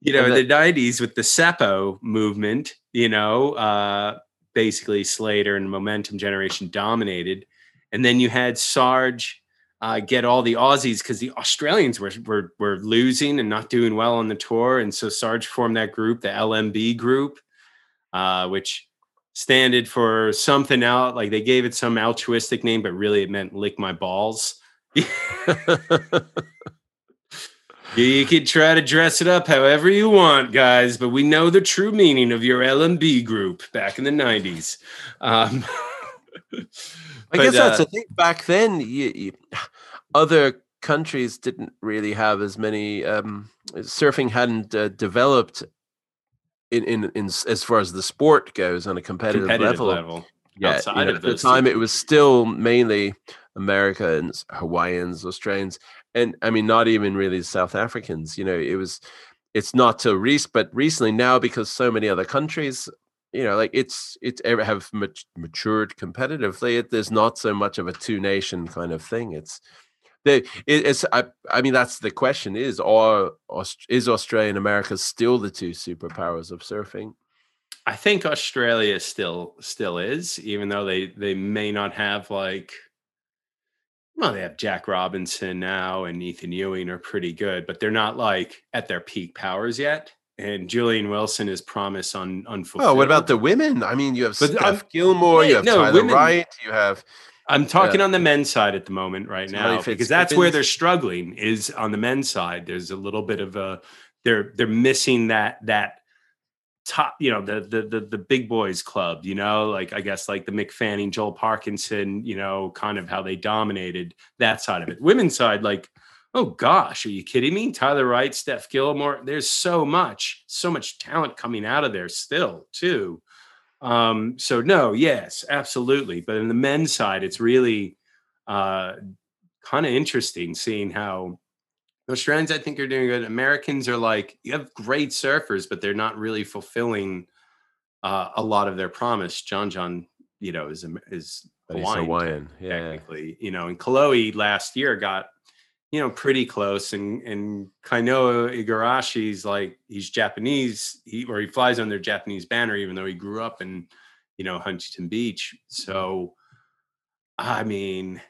S1: you know, in the '90s with the Seppo movement, you know, uh, basically Slater and Momentum Generation dominated, and then you had Sarge uh, get all the Aussies because the Australians were, were were losing and not doing well on the tour, and so Sarge formed that group, the LMB group, uh, which standed for something out like they gave it some altruistic name, but really it meant lick my balls. You, you could try to dress it up however you want, guys, but we know the true meaning of your LMB group back in the 90s. Um,
S2: I
S1: but,
S2: guess that's
S1: uh,
S2: the thing. Back then, you, you, other countries didn't really have as many. Um, surfing hadn't uh, developed in, in in as far as the sport goes on a competitive,
S1: competitive
S2: level.
S1: level.
S2: Yeah, you know, at the time,
S1: two.
S2: it was still mainly Americans, Hawaiians, Australians, and I mean, not even really South Africans. You know, it was. It's not till recent, but recently now because so many other countries, you know, like it's it's ever have mat- matured competitively. It, there's not so much of a two nation kind of thing. It's the it, it's I I mean that's the question is are is Australia and America still the two superpowers of surfing?
S1: I think Australia still still is, even though they they may not have like well, they have Jack Robinson now and Ethan Ewing are pretty good, but they're not like at their peak powers yet. And Julian Wilson is promise on unfulfilled.
S2: Oh, what about the women? I mean, you have
S1: But uh,
S2: Steph
S1: I'm-
S2: Gilmore, you have
S1: no,
S2: Tyler
S1: women-
S2: Wright, you have
S1: I'm talking on the men's side at the moment right now because that's where they're struggling is on the men's side. There's a little bit of a they're they're missing that that top, you know, the the the, the big boys club, you know, like I guess like the Mick Fanning, Joel Parkinson, you know, kind of how they dominated that side of it. Women's side, like, oh gosh, are you kidding me? Tyler Wright, Steph Gilmore, there's so much, so much talent coming out of there still, too. Um, so no, yes, absolutely. But in the men's side, it's really uh, kind of interesting seeing how Australians, I think, are doing good. Americans are like you have great surfers, but they're not really fulfilling uh, a lot of their promise. John John, you know, is is Hawaiian,
S2: Hawaiian. Yeah.
S1: technically, you know, and Kolohe last year got you know pretty close, and and Kanoa Igarashi's like he's Japanese, he or he flies under Japanese banner, even though he grew up in you know Huntington Beach. So, I mean.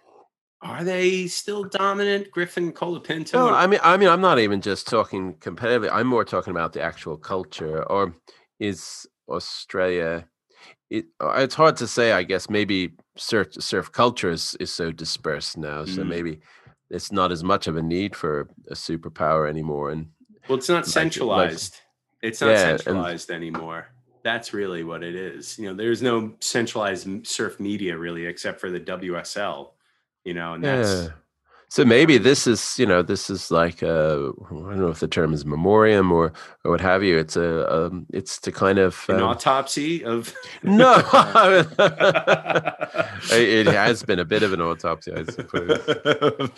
S1: Are they still dominant, Griffin Colapinto?
S2: No, I mean, I mean, I'm not even just talking competitively. I'm more talking about the actual culture. Or is Australia? It, uh, it's hard to say. I guess maybe surf surf culture is, is so dispersed now, so
S1: Mm.
S2: maybe it's not as much of a need for a superpower anymore. And
S1: Well, it's not
S2: like-
S1: centralized. it's not
S2: Yeah, and-
S1: centralized anymore. That's really what it is. You know, there's no centralized surf media really, except for the WSL. You know, and that's
S2: yeah. So maybe this is, you know, this is like a, I don't know if the term is memoriam or or what have you. It's a, um, it's to kind of
S1: an
S2: um,
S1: autopsy of
S2: no. it has been a bit of an autopsy, I suppose.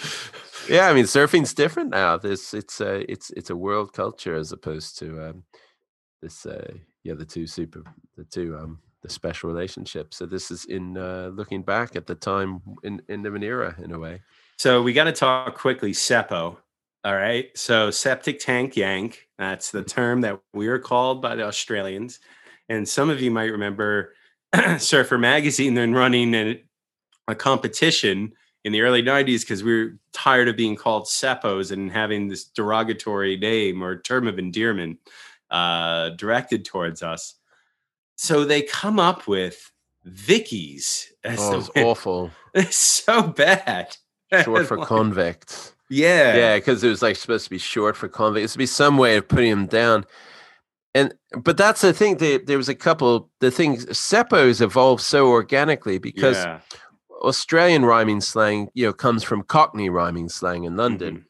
S2: Yeah, I mean, surfing's different now. This it's a it's it's a world culture as opposed to um, this. Uh, yeah, the two super, the two um, the special relationships. So this is in uh, looking back at the time in in an era in a way.
S1: So we got to talk quickly. Seppo. All right. So septic tank yank, that's the term that we are called by the Australians. And some of you might remember Surfer Magazine then running a, a competition in the early 90s because we were tired of being called Seppos and having this derogatory name or term of endearment uh, directed towards us. So they come up with Vickies. That's
S2: Oh, awful.
S1: It's so bad.
S2: Short for convicts.
S1: Yeah.
S2: Yeah, because it was like supposed to be short for convict. It's to be some way of putting them down. And but that's the thing. They, there was a couple. The things Seppos evolved so organically because
S1: Yeah.
S2: Australian rhyming slang, you know, comes from Cockney rhyming slang in London,
S1: Mhm.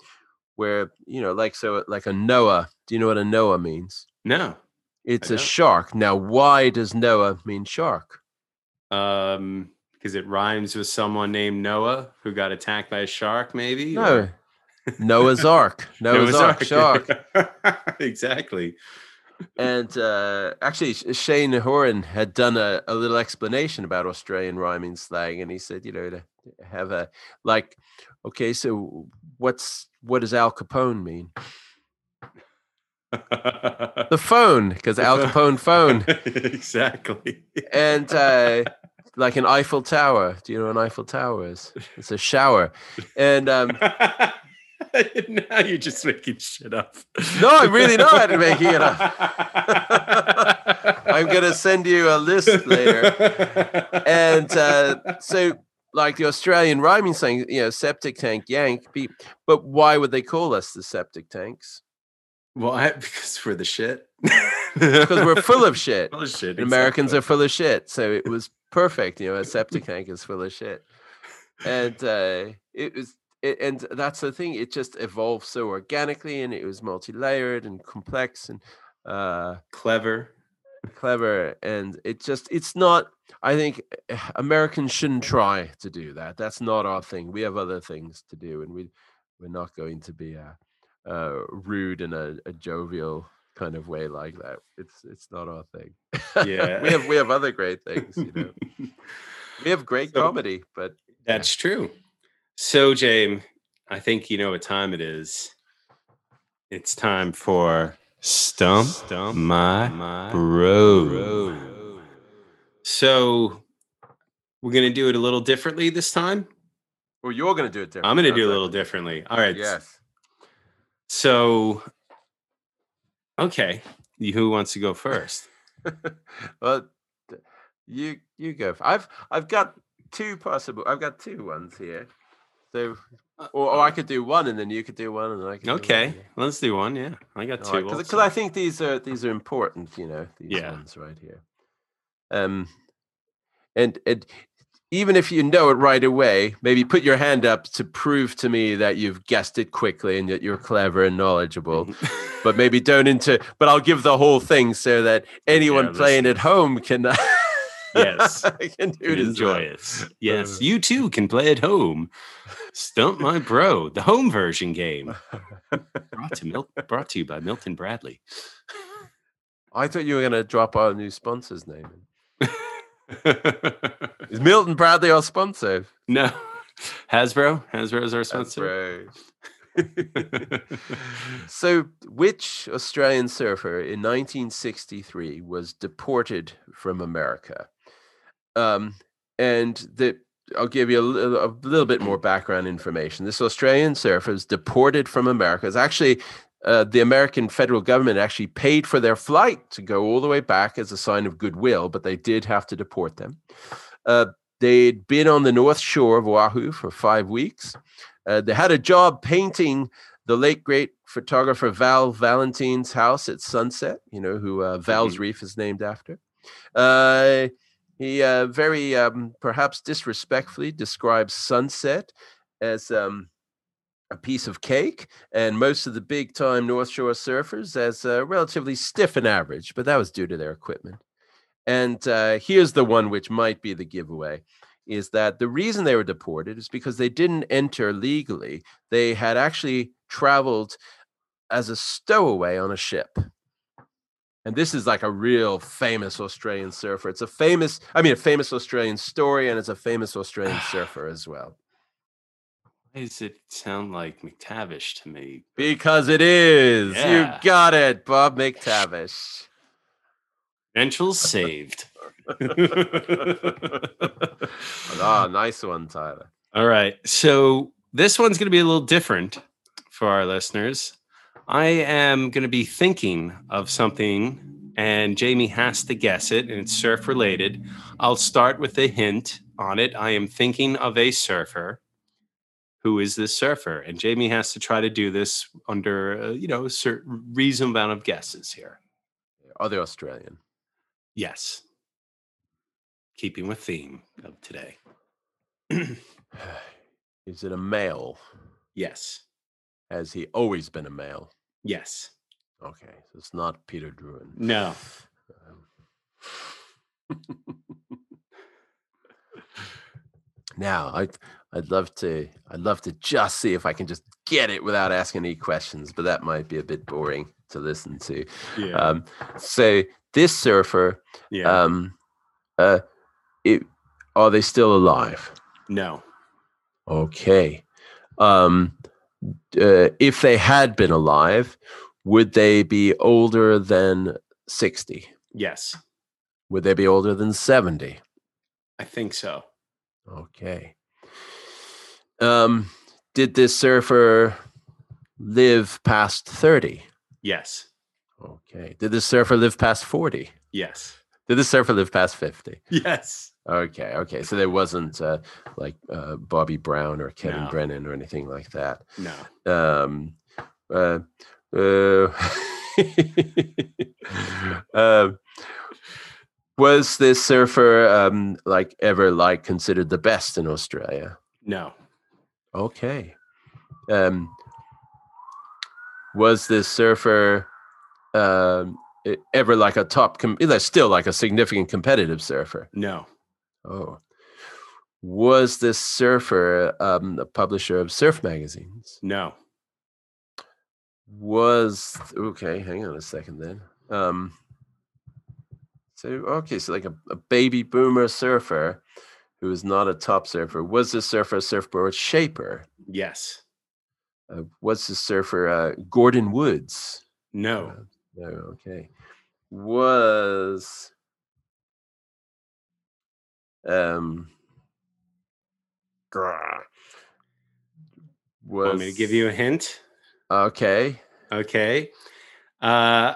S2: where you know, like so, like a Noah. Do you know what a Noah means?
S1: No.
S2: It's a shark. Now, why does Noah mean shark?
S1: Um, because it rhymes with someone named Noah who got attacked by a shark, maybe?
S2: No,
S1: or-
S2: Noah's Ark. Noah's, Ark, shark.
S1: exactly.
S2: And uh, actually, Cheyne Horan had done a, a little explanation about Australian rhyming slang, and he said, you know, to have a like, okay, so what's what does Al Capone mean? The phone, because Al Capone phone,
S1: exactly.
S2: and uh, like an Eiffel Tower. Do you know what an Eiffel Tower is? It's a shower, and um,
S1: now you're just making shit up.
S2: No, I'm really not making it up. I'm gonna send you a list later. and uh, so like the Australian rhyming saying, you know, septic tank yank. But why would they call us the septic tanks?
S1: well, I, because we're the shit.
S2: Because we're full of shit.
S1: Full of shit.
S2: And Americans
S1: exactly.
S2: are full of shit. So it was perfect. You know, a septic tank is full of shit. And uh, it was, it, and that's the thing. It just evolved so organically, and it was multi-layered and complex and uh,
S1: clever.
S2: clever. And it just, it's not. I think eh, Americans shouldn't try to do that. That's not our thing. We have other things to do, and we we're not going to be uh, uh, rude and a, a jovial kind of way like that. It's it's not our thing.
S1: Yeah.
S2: we have we have other great things. You know, we have great
S1: So-
S2: comedy, but
S1: That's true. So, James, I think you know what time it is. It's time for Stump, Stump My, my bro. So, we're going to do it a little differently this time.
S2: well, you're going to do it different.
S1: I'm going to do it a little differently. All right.
S2: Yes.
S1: So, okay. Who wants to go first?
S2: well, you you go. I've I've got two possible. I've got two ones here. So, or, or I could do one, and then you could do one, and I could. do one,
S1: Okay.
S2: yeah.
S1: Let's do one. Yeah. I got two.
S2: because
S1: also.
S2: I think these are these are important. You know, these
S1: Yeah.
S2: ones right here. Um, and and even if you know it right away, maybe put your hand up to prove to me that you've guessed it quickly and that you're clever and knowledgeable. but maybe don't into. But I'll give the whole thing so that anyone
S1: Yeah,
S2: playing at home can.
S1: Yes.
S2: can do
S1: enjoy it. Yes,
S2: Uh.
S1: you too can play at home. Stump my bro, the home version game. Brought to Mil- brought to you by Milton Bradley.
S2: I thought you were going to drop our new sponsor's name. Is Milton Bradley our sponsor?
S1: no, Hasbro. Hasbro is our sponsor.
S2: so, which Australian surfer in 1963 was deported from America? Um, and the I'll give you a little, a little bit more background information. This Australian surfer was deported from America. It's actually uh, the American federal government actually paid for their flight to go all the way back as a sign of goodwill, but they did have to deport them. Uh, they'd been on the north shore of Oahu for five weeks. Uh, they had a job painting the late great photographer Val Valentine's house at sunset, you know, who uh, Val's Reef is named after. Uh, he uh, very um, perhaps disrespectfully describes sunset as um, a piece of cake, and most of the big time North Shore surfers as uh, relatively stiff and average, but that was due to their equipment. And uh, here's the one which might be the giveaway is that the reason they were deported is because they didn't enter legally. They had actually traveled as a stowaway on a ship. And this is like a real famous Australian surfer. It's a famous, I mean, a famous Australian story, and it's a famous Australian surfer as well.
S1: Why does it sound like McTavish to me?
S2: Because it is.
S1: Yeah.
S2: You got it, Bob McTavish.
S1: Credentials saved.
S2: Ah, nice one, Tyler.
S1: All right. So this one's going to be a little different for our listeners. I am going to be thinking of something, and Jamie has to guess it, and it's surf related. I'll start with a hint on it. I am thinking of a surfer. Who is this surfer? And Jamie has to try to do this under, uh, you know, a certain reasonable amount of guesses here.
S2: Are they Australian.
S1: Yes. Keeping with theme of today.
S2: Is it a male?
S1: yes.
S2: Has he always been a male?
S1: Yes.
S2: Okay, so it's not Peter Drouyn.
S1: No.
S2: Now, I I'd love to I'd love to just see if I can just get it without asking any questions, but that might be a bit boring to listen to.
S1: Yeah.
S2: Um, so this surfer,
S1: yeah.
S2: um, uh, it, are they still alive?
S1: no.
S2: Okay. Um, uh, if they had been alive, would they be older than 60?
S1: Yes.
S2: Would they be older than 70?
S1: I think so.
S2: Okay. Um, did this surfer live past 30?
S1: Yes.
S2: Okay. Did this surfer live past 40?
S1: Yes.
S2: Did this surfer live past 50?
S1: Yes.
S2: Okay. Okay. So there wasn't uh, like uh, Bobby Brown or Kevin
S1: No.
S2: Brennan or anything like that.
S1: No.
S2: um, uh, uh, um, was this surfer um, like ever like considered the best in Australia?
S1: No.
S2: Okay. Um, was this surfer um, ever like a top? Com- still like a significant competitive surfer.
S1: No.
S2: Oh. Was this surfer um, a publisher of surf magazines?
S1: No.
S2: was okay hang on a second then um so okay so like a, a baby boomer surfer who is not a top surfer was this surfer a surfboard shaper
S1: Yes.
S2: uh, was this surfer uh, gordon woods
S1: No.
S2: no okay was um grah. was
S1: Want me to give you a hint?
S2: okay
S1: Okay. Uh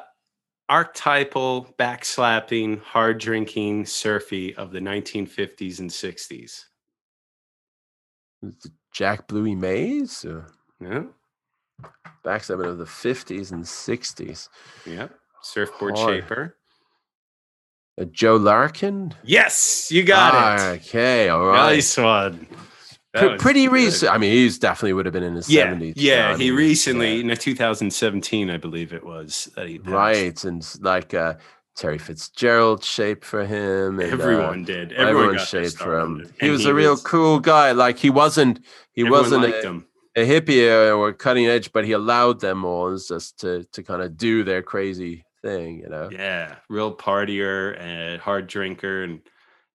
S1: archetypal, backslapping, hard drinking, surfy of the 1950s and 60s.
S2: Jack Bluey Mays, or backseven of the fifties and sixties.
S1: Yep. Surfboard
S2: Hard.
S1: shaper.
S2: Uh, Joe Larkin.
S1: Yes, you got it.
S2: Okay, all right.
S1: Nice one. Was
S2: pretty recent. I mean, he's definitely would have been in his
S1: Yeah,
S2: seventies.
S1: yeah. He recently, in 2017, I believe it was that he
S2: right, and like uh, Terry Fitzgerald shaped for him. And, uh,
S1: Everyone did. Everyone,
S2: everyone
S1: got
S2: shaped for him. He was a real cool guy. Like he wasn't. He wasn't a, a hippie or- or cutting edge, but he allowed them all just to to kind of do their crazy thing. You know.
S1: Yeah, real partier and hard drinker. And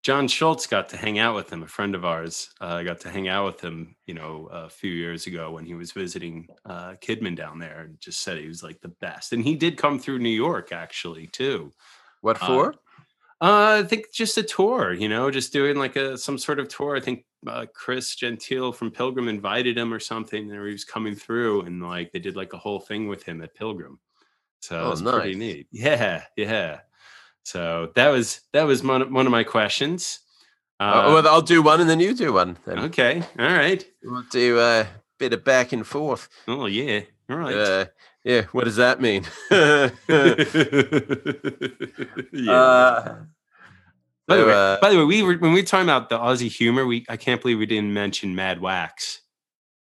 S1: John Schultz got to hang out with him, a friend of ours. uh, got to hang out with him, you know, a few years ago when he was visiting uh, Kidman down there and just said he was like the best. And he did come through New York actually, too.
S2: What
S1: Uh,
S2: for?
S1: Uh, I think just a tour, you know, just doing like a some sort of tour. I think uh, Chris Gentile from Pilgrim invited him or something, or he was coming through, and like they did like a whole thing with him at Pilgrim. So
S2: Oh,
S1: it was pretty neat. Yeah, yeah. So that was that was one of, one of my questions.
S2: Uh, well, I'll do one and then you do one. Then
S1: okay, all right.
S2: we'll do a bit of back and forth.
S1: Oh yeah, all right.
S2: Uh, yeah, what does that mean?
S1: yeah.
S2: uh,
S1: by, the way,
S2: uh,
S1: by the way, we were when we were talking about the Aussie humor. We I can't believe we didn't mention Mad Wax.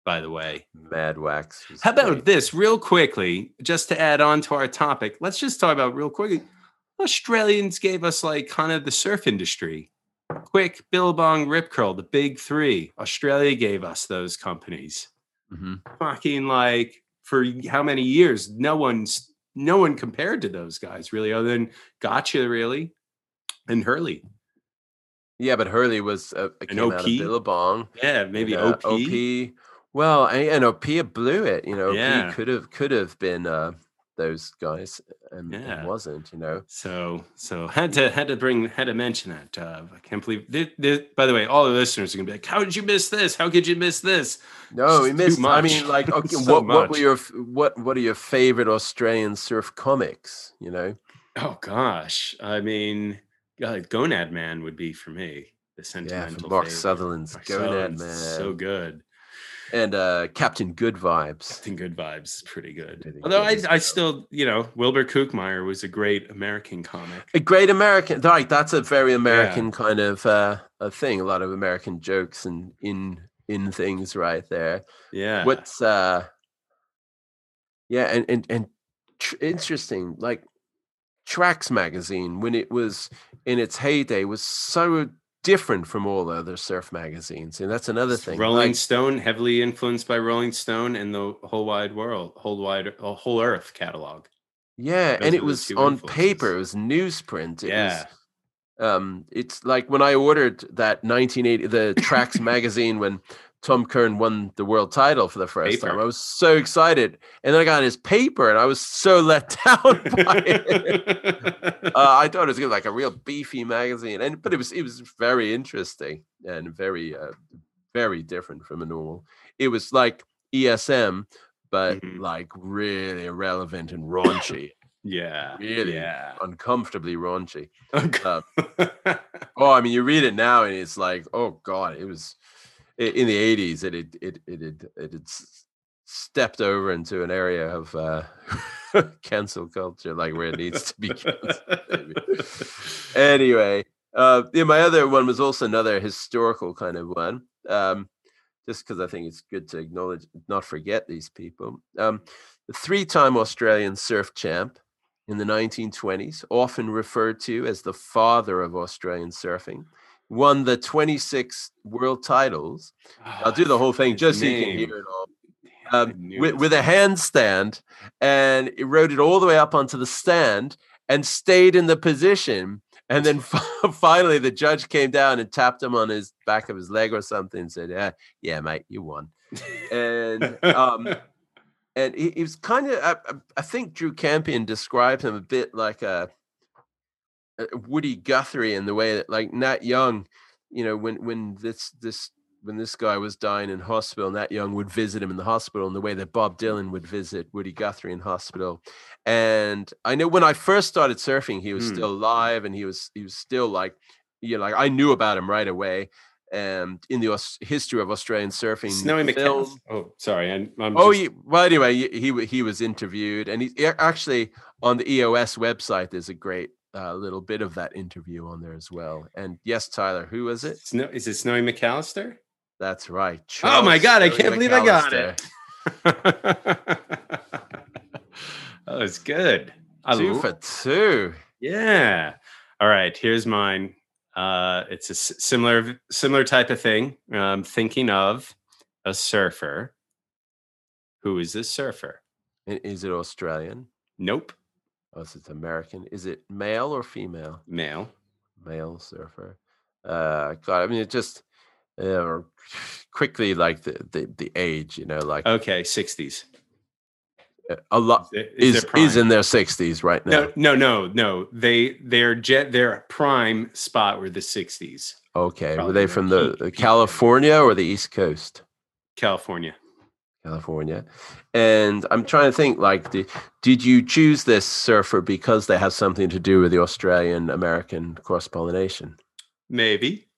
S1: By the way,
S2: Mad Wax.
S1: how about
S2: great.
S1: this, real quickly, just to add on to our topic? Let's just talk about real quickly. Australians gave us like kind of the surf industry. Quick, Billabong, Rip Curl, the big three. Australia gave us those companies.
S2: Mhm.
S1: Fucking like for how many years? No one's no one compared to those guys really, other than Gotcha, really, and Hurley.
S2: Yeah, but Hurley was uh, came out of
S1: OP?
S2: Billabong.
S1: Yeah, maybe
S2: and, uh,
S1: OP.
S2: OP Well, and, Pia blew it. You know,
S1: Yeah.
S2: Pia could have could have been uh, those guys, and, and
S1: Yeah.
S2: wasn't. You know.
S1: So so had to had to bring had to mention that. Uh, I can't believe. thi- thi- by the way, all the listeners are gonna be like, "How did you miss this? How could you miss this?"
S2: No, we missed. I mean, like, okay,
S1: So
S2: what what were your what what are your favorite Australian surf comics? You know.
S1: Oh gosh, I mean, God, Gonad Man would be for me the
S2: Yeah,
S1: sentimental.
S2: from Mark
S1: favorite.
S2: Sutherland's
S1: Mark
S2: Gonad
S1: Sutherland's
S2: Man.
S1: so good.
S2: And uh, Captain Good Vibes.
S1: Captain Good Vibes is pretty good.
S2: Pretty
S1: Although
S2: good
S1: I, I still, you know, Wilbur Kookmeyer was a great American comic.
S2: A great American, right? That's a very American kind of uh, a thing. A lot of American jokes and in in things right there.
S1: Yeah.
S2: What's uh, yeah, and and and tr- interesting. Like Tracks magazine when it was in its heyday was so different from all the other surf magazines, and that's another thing.
S1: Rolling
S2: Like,
S1: Stone, heavily influenced by Rolling Stone and the whole wide world, whole wide, whole Earth catalog.
S2: Yeah,
S1: Those
S2: and it was on
S1: influences.
S2: paper. It was newsprint. It
S1: Yeah.
S2: was um it's like when I ordered that 1980 the Tracks magazine when Tom Curren won the world title for the first time. I was so excited. And then I got his paper and I was so let down by it. Uh, I thought it was gonna be like a real beefy magazine. And but it was it was very interesting and very uh, very different from a normal. It was like ESM but
S1: Mhm.
S2: like really irrelevant and raunchy
S1: yeah.
S2: Really?
S1: Yeah.
S2: uncomfortably raunchy.
S1: Okay.
S2: Oh, I mean, you read it now and it's like, oh god, it was in the eighties. It had it it had it had stepped over into an area of uh, cancel culture, like where it needs to be. anyway, uh, yeah, my other one was also another historical kind of one. Um, just because I think it's good to acknowledge, not forget these people. Um, the three-time Australian surf champ in the 1920s, often referred to as the father of Australian surfing, won the 26 world titles. I'll do the whole thing just so you can hear it all. Um, with, with a handstand, and it rode it all the way up onto the stand and stayed in the position. And then finally, the judge came down and tapped him on his back of his leg or something and said, "Yeah, yeah, mate, you won." And um, and he, he was kind of I, I- think drew kampion described him a bit like a woody guthrie in the way that like nat young you know when when this this when this guy was dying in hospital nat young would visit him in the hospital in the way that bob dylan would visit woody guthrie in hospital and i know when i first started surfing he was
S1: Hmm.
S2: still alive and he was he was still like you know like i knew about him right away and in the history of australian surfing
S1: Snowy McCall. Oh, sorry. I'm, I'm
S2: Oh,
S1: just-
S2: ye- well, anyway, he he he was interviewed, and he he actually on the EOS website. There's a great uh, little bit of that interview on there as well. And yes, Tyler, who was it?
S1: Snow, is it Snowy McAlister?
S2: That's right.
S1: Oh my
S2: Charles
S1: God, I can't believe I got it. oh, it's good. I
S2: Two
S1: lo-
S2: for two.
S1: Yeah. All right. Here's mine. Uh, it's a similar similar type of thing. I'm thinking of a surfer. Who is this surfer?
S2: Is it Australian?
S1: Nope.
S2: Oh, is it American? Is it male or female?
S1: Male.
S2: Male surfer. Uh, God, I mean, it just uh, quickly like the, the the age, you know, like
S1: Okay. 60s.
S2: uh, a lot
S1: Is,
S2: is is in their sixties right now.
S1: no, no, no, no. They their jet their prime spot were the 60s.
S2: Okay, were they from the California or the East Coast?
S1: California.
S2: California. And I'm trying to think like the, did you choose this surfer because they have something to do with the Australian American cross pollination?
S1: Maybe.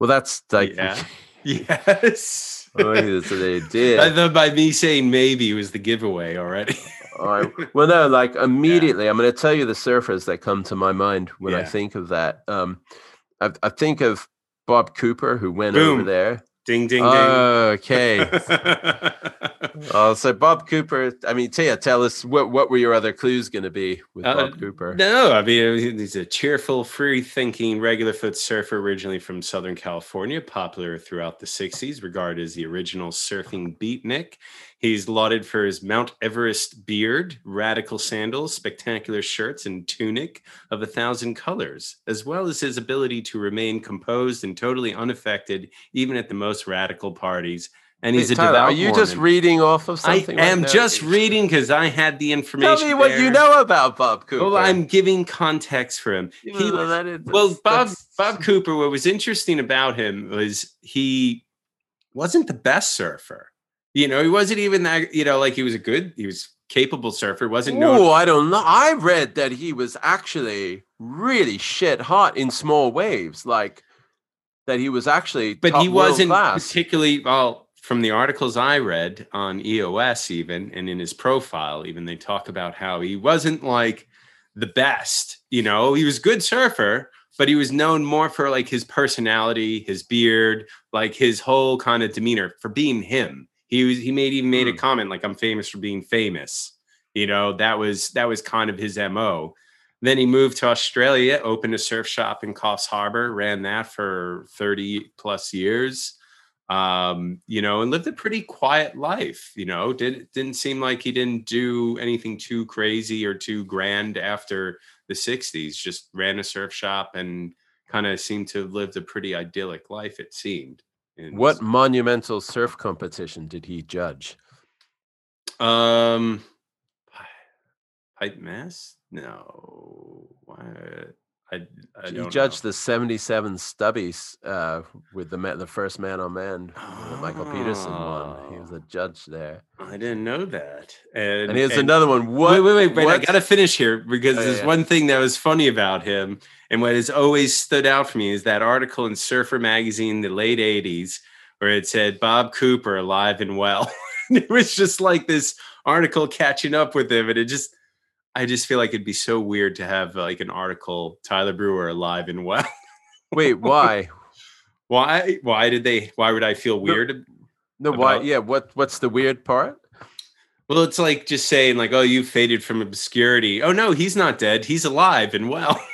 S2: Well, that's like
S1: Yeah. Yes.
S2: oh, that's what they
S1: I
S2: did.
S1: thought by me saying maybe was the giveaway already.
S2: All right. Well, no, like immediately, I'm going to tell you the surfers that come to my mind when I think of that. Um, I, I think of Bob Cooper, who went over there.
S1: Ding ding ding.
S2: Okay. Oh, so Bob Cooper. I mean, Tia, tell us what what were your other clues going to be with
S1: Uh,
S2: Bob Cooper?
S1: No, I mean he's a cheerful, free-thinking, regular-foot surfer originally from Southern California, popular throughout the '60s, regarded as the original surfing beatnik. He's lauded for his Mount Everest beard, radical sandals, spectacular shirts, and tunic of a thousand colors, as well as his ability to remain composed and totally unaffected, even at the most radical parties. and he's
S2: Wait,
S1: a
S2: Tyler,
S1: devout
S2: are you just reading off of
S1: I
S2: something? right
S1: am
S2: now?
S1: just reading because I had the information.
S2: Tell me what you know about Bob Cooper.
S1: Well, I'm giving context for him. He
S2: Well, that is-
S1: well, Bob
S2: that's-
S1: Bob Cooper. What was interesting about him was he wasn't the best surfer. You know, he wasn't even that. You know, like he was a good, he was capable surfer. wasn't.
S2: Oh, I don't know. I read that he was actually really shit hot in small waves, like that he was actually.
S1: but he wasn't
S2: class.
S1: particularly well from the articles i read on eos even and in his profile even they talk about how he wasn't like the best you know he was a good surfer but he was known more for like his personality his beard like his whole kind of demeanor for being him he was he made even made a
S2: Hmm.
S1: comment like i'm famous for being famous you know that was that was kind of his mo then he moved to Australia, opened a surf shop in Coffs Harbour, ran that for 30 plus years. Um, you know, and lived a pretty quiet life, you know, did didn't seem like he didn't do anything too crazy or too grand after the 60s, just ran a surf shop and kind of seemed to have lived a pretty idyllic life, it seemed.
S2: What monumental surf competition did he judge?
S1: um Pipe Masters? No. Why I I
S2: he
S1: don't
S2: judged
S1: know.
S2: the 77 stubbies uh, with the the first man on man that Michael Peterson won. He was a judge there.
S1: I didn't know that. And,
S2: And here's
S1: and-
S2: another one. What?
S1: wait, wait, wait, wait! I gotta finish here because
S2: Oh,
S1: there's
S2: yeah.
S1: one thing that was funny about him, and what has always stood out for me is that article in Surfer magazine, the late '80s, where it said Bob Cooper alive and well. it was just like this article catching up with him, and it just, I just feel like it'd be so weird to have like an article Tyler Breuer alive and well.
S2: Wait, why?
S1: why? Why did they? Why would I feel weird?
S2: No, why?
S1: About-
S2: Yeah, what? What's the weird part?
S1: Well, it's like just saying like, "Oh, you faded from obscurity." Oh no, he's not dead. He's alive and well.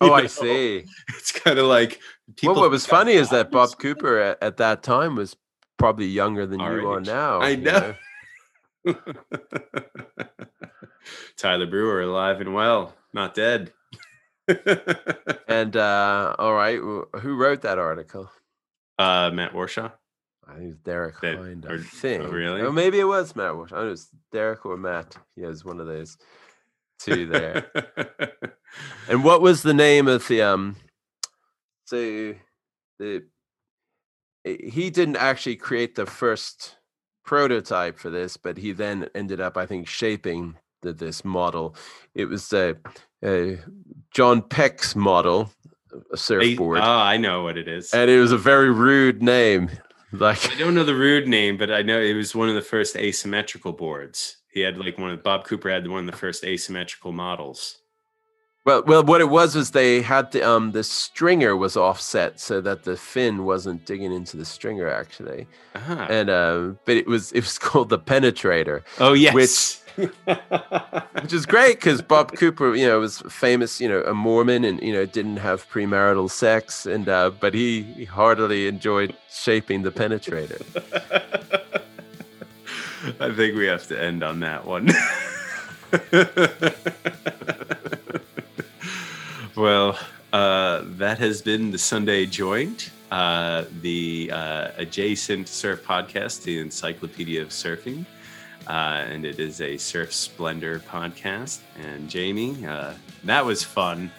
S2: Oh, I see.
S1: It's kind of like
S2: Well, what was funny is that. Bob Cooper at, at that time was probably younger than
S1: Our
S2: you are now.
S1: I
S2: you
S1: know. Tyler Breuer alive and well, not dead.
S2: And uh, all right, who wrote that article?
S1: uh, Matt Warshaw.
S2: I think it's Derek
S1: That-
S2: Hynd.
S1: or-
S2: I
S1: oh,
S2: think.
S1: really?
S2: Or maybe it was Matt. Walsh. I don't know. It's Derek or Matt. He it's one of those two there. and what was the name of the um? So the he didn't actually create the first prototype for this, but he then ended up, I think, shaping this model. It was uh, uh, John Peck's model, a surfboard,
S1: oh, I know what it is.
S2: and it was a very rude name. Like
S1: I don't know the rude name, but I know it was one of the first asymmetrical boards. He had like one of Bob Cooper had one of the first asymmetrical models.
S2: Well, well, what it was was they had the um the stringer was offset so that the fin wasn't digging into the stringer actually,
S1: Ah.
S2: and uh, but it was it was called the penetrator,
S1: oh yes.
S2: which- which is great because Bob Cooper, you know, was famous, you know, a Mormon, and you know didn't have premarital sex, and uh, but he, he heartily enjoyed shaping the penetrator.
S1: I think we have to end on that one. well, uh, that has been the Sunday Joint, uh, the uh, adjacent surf podcast, the Encyclopedia of Surfing. Uh, and it is a Surf Splendor podcast. And Jamie, uh, that was fun.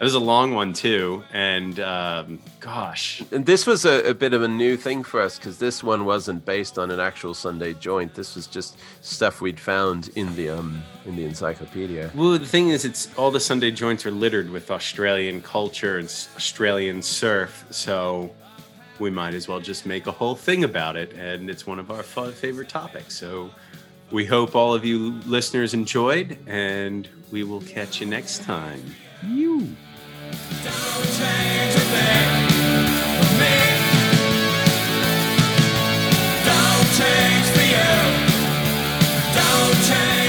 S1: It was a long one too. And um, gosh,
S2: And this was a, a bit of a new thing for us because this one wasn't based on an actual Sunday joint. This was just stuff we'd found in the um in the encyclopedia.
S1: Well, the thing is, it's all the Sunday joints are littered with Australian culture and Australian surf, so we might as well just make a whole thing about it, and it's one of our fa- favorite topics. So we hope all of you listeners enjoyed, and we will catch you next time. You.
S5: change for you. Don't change.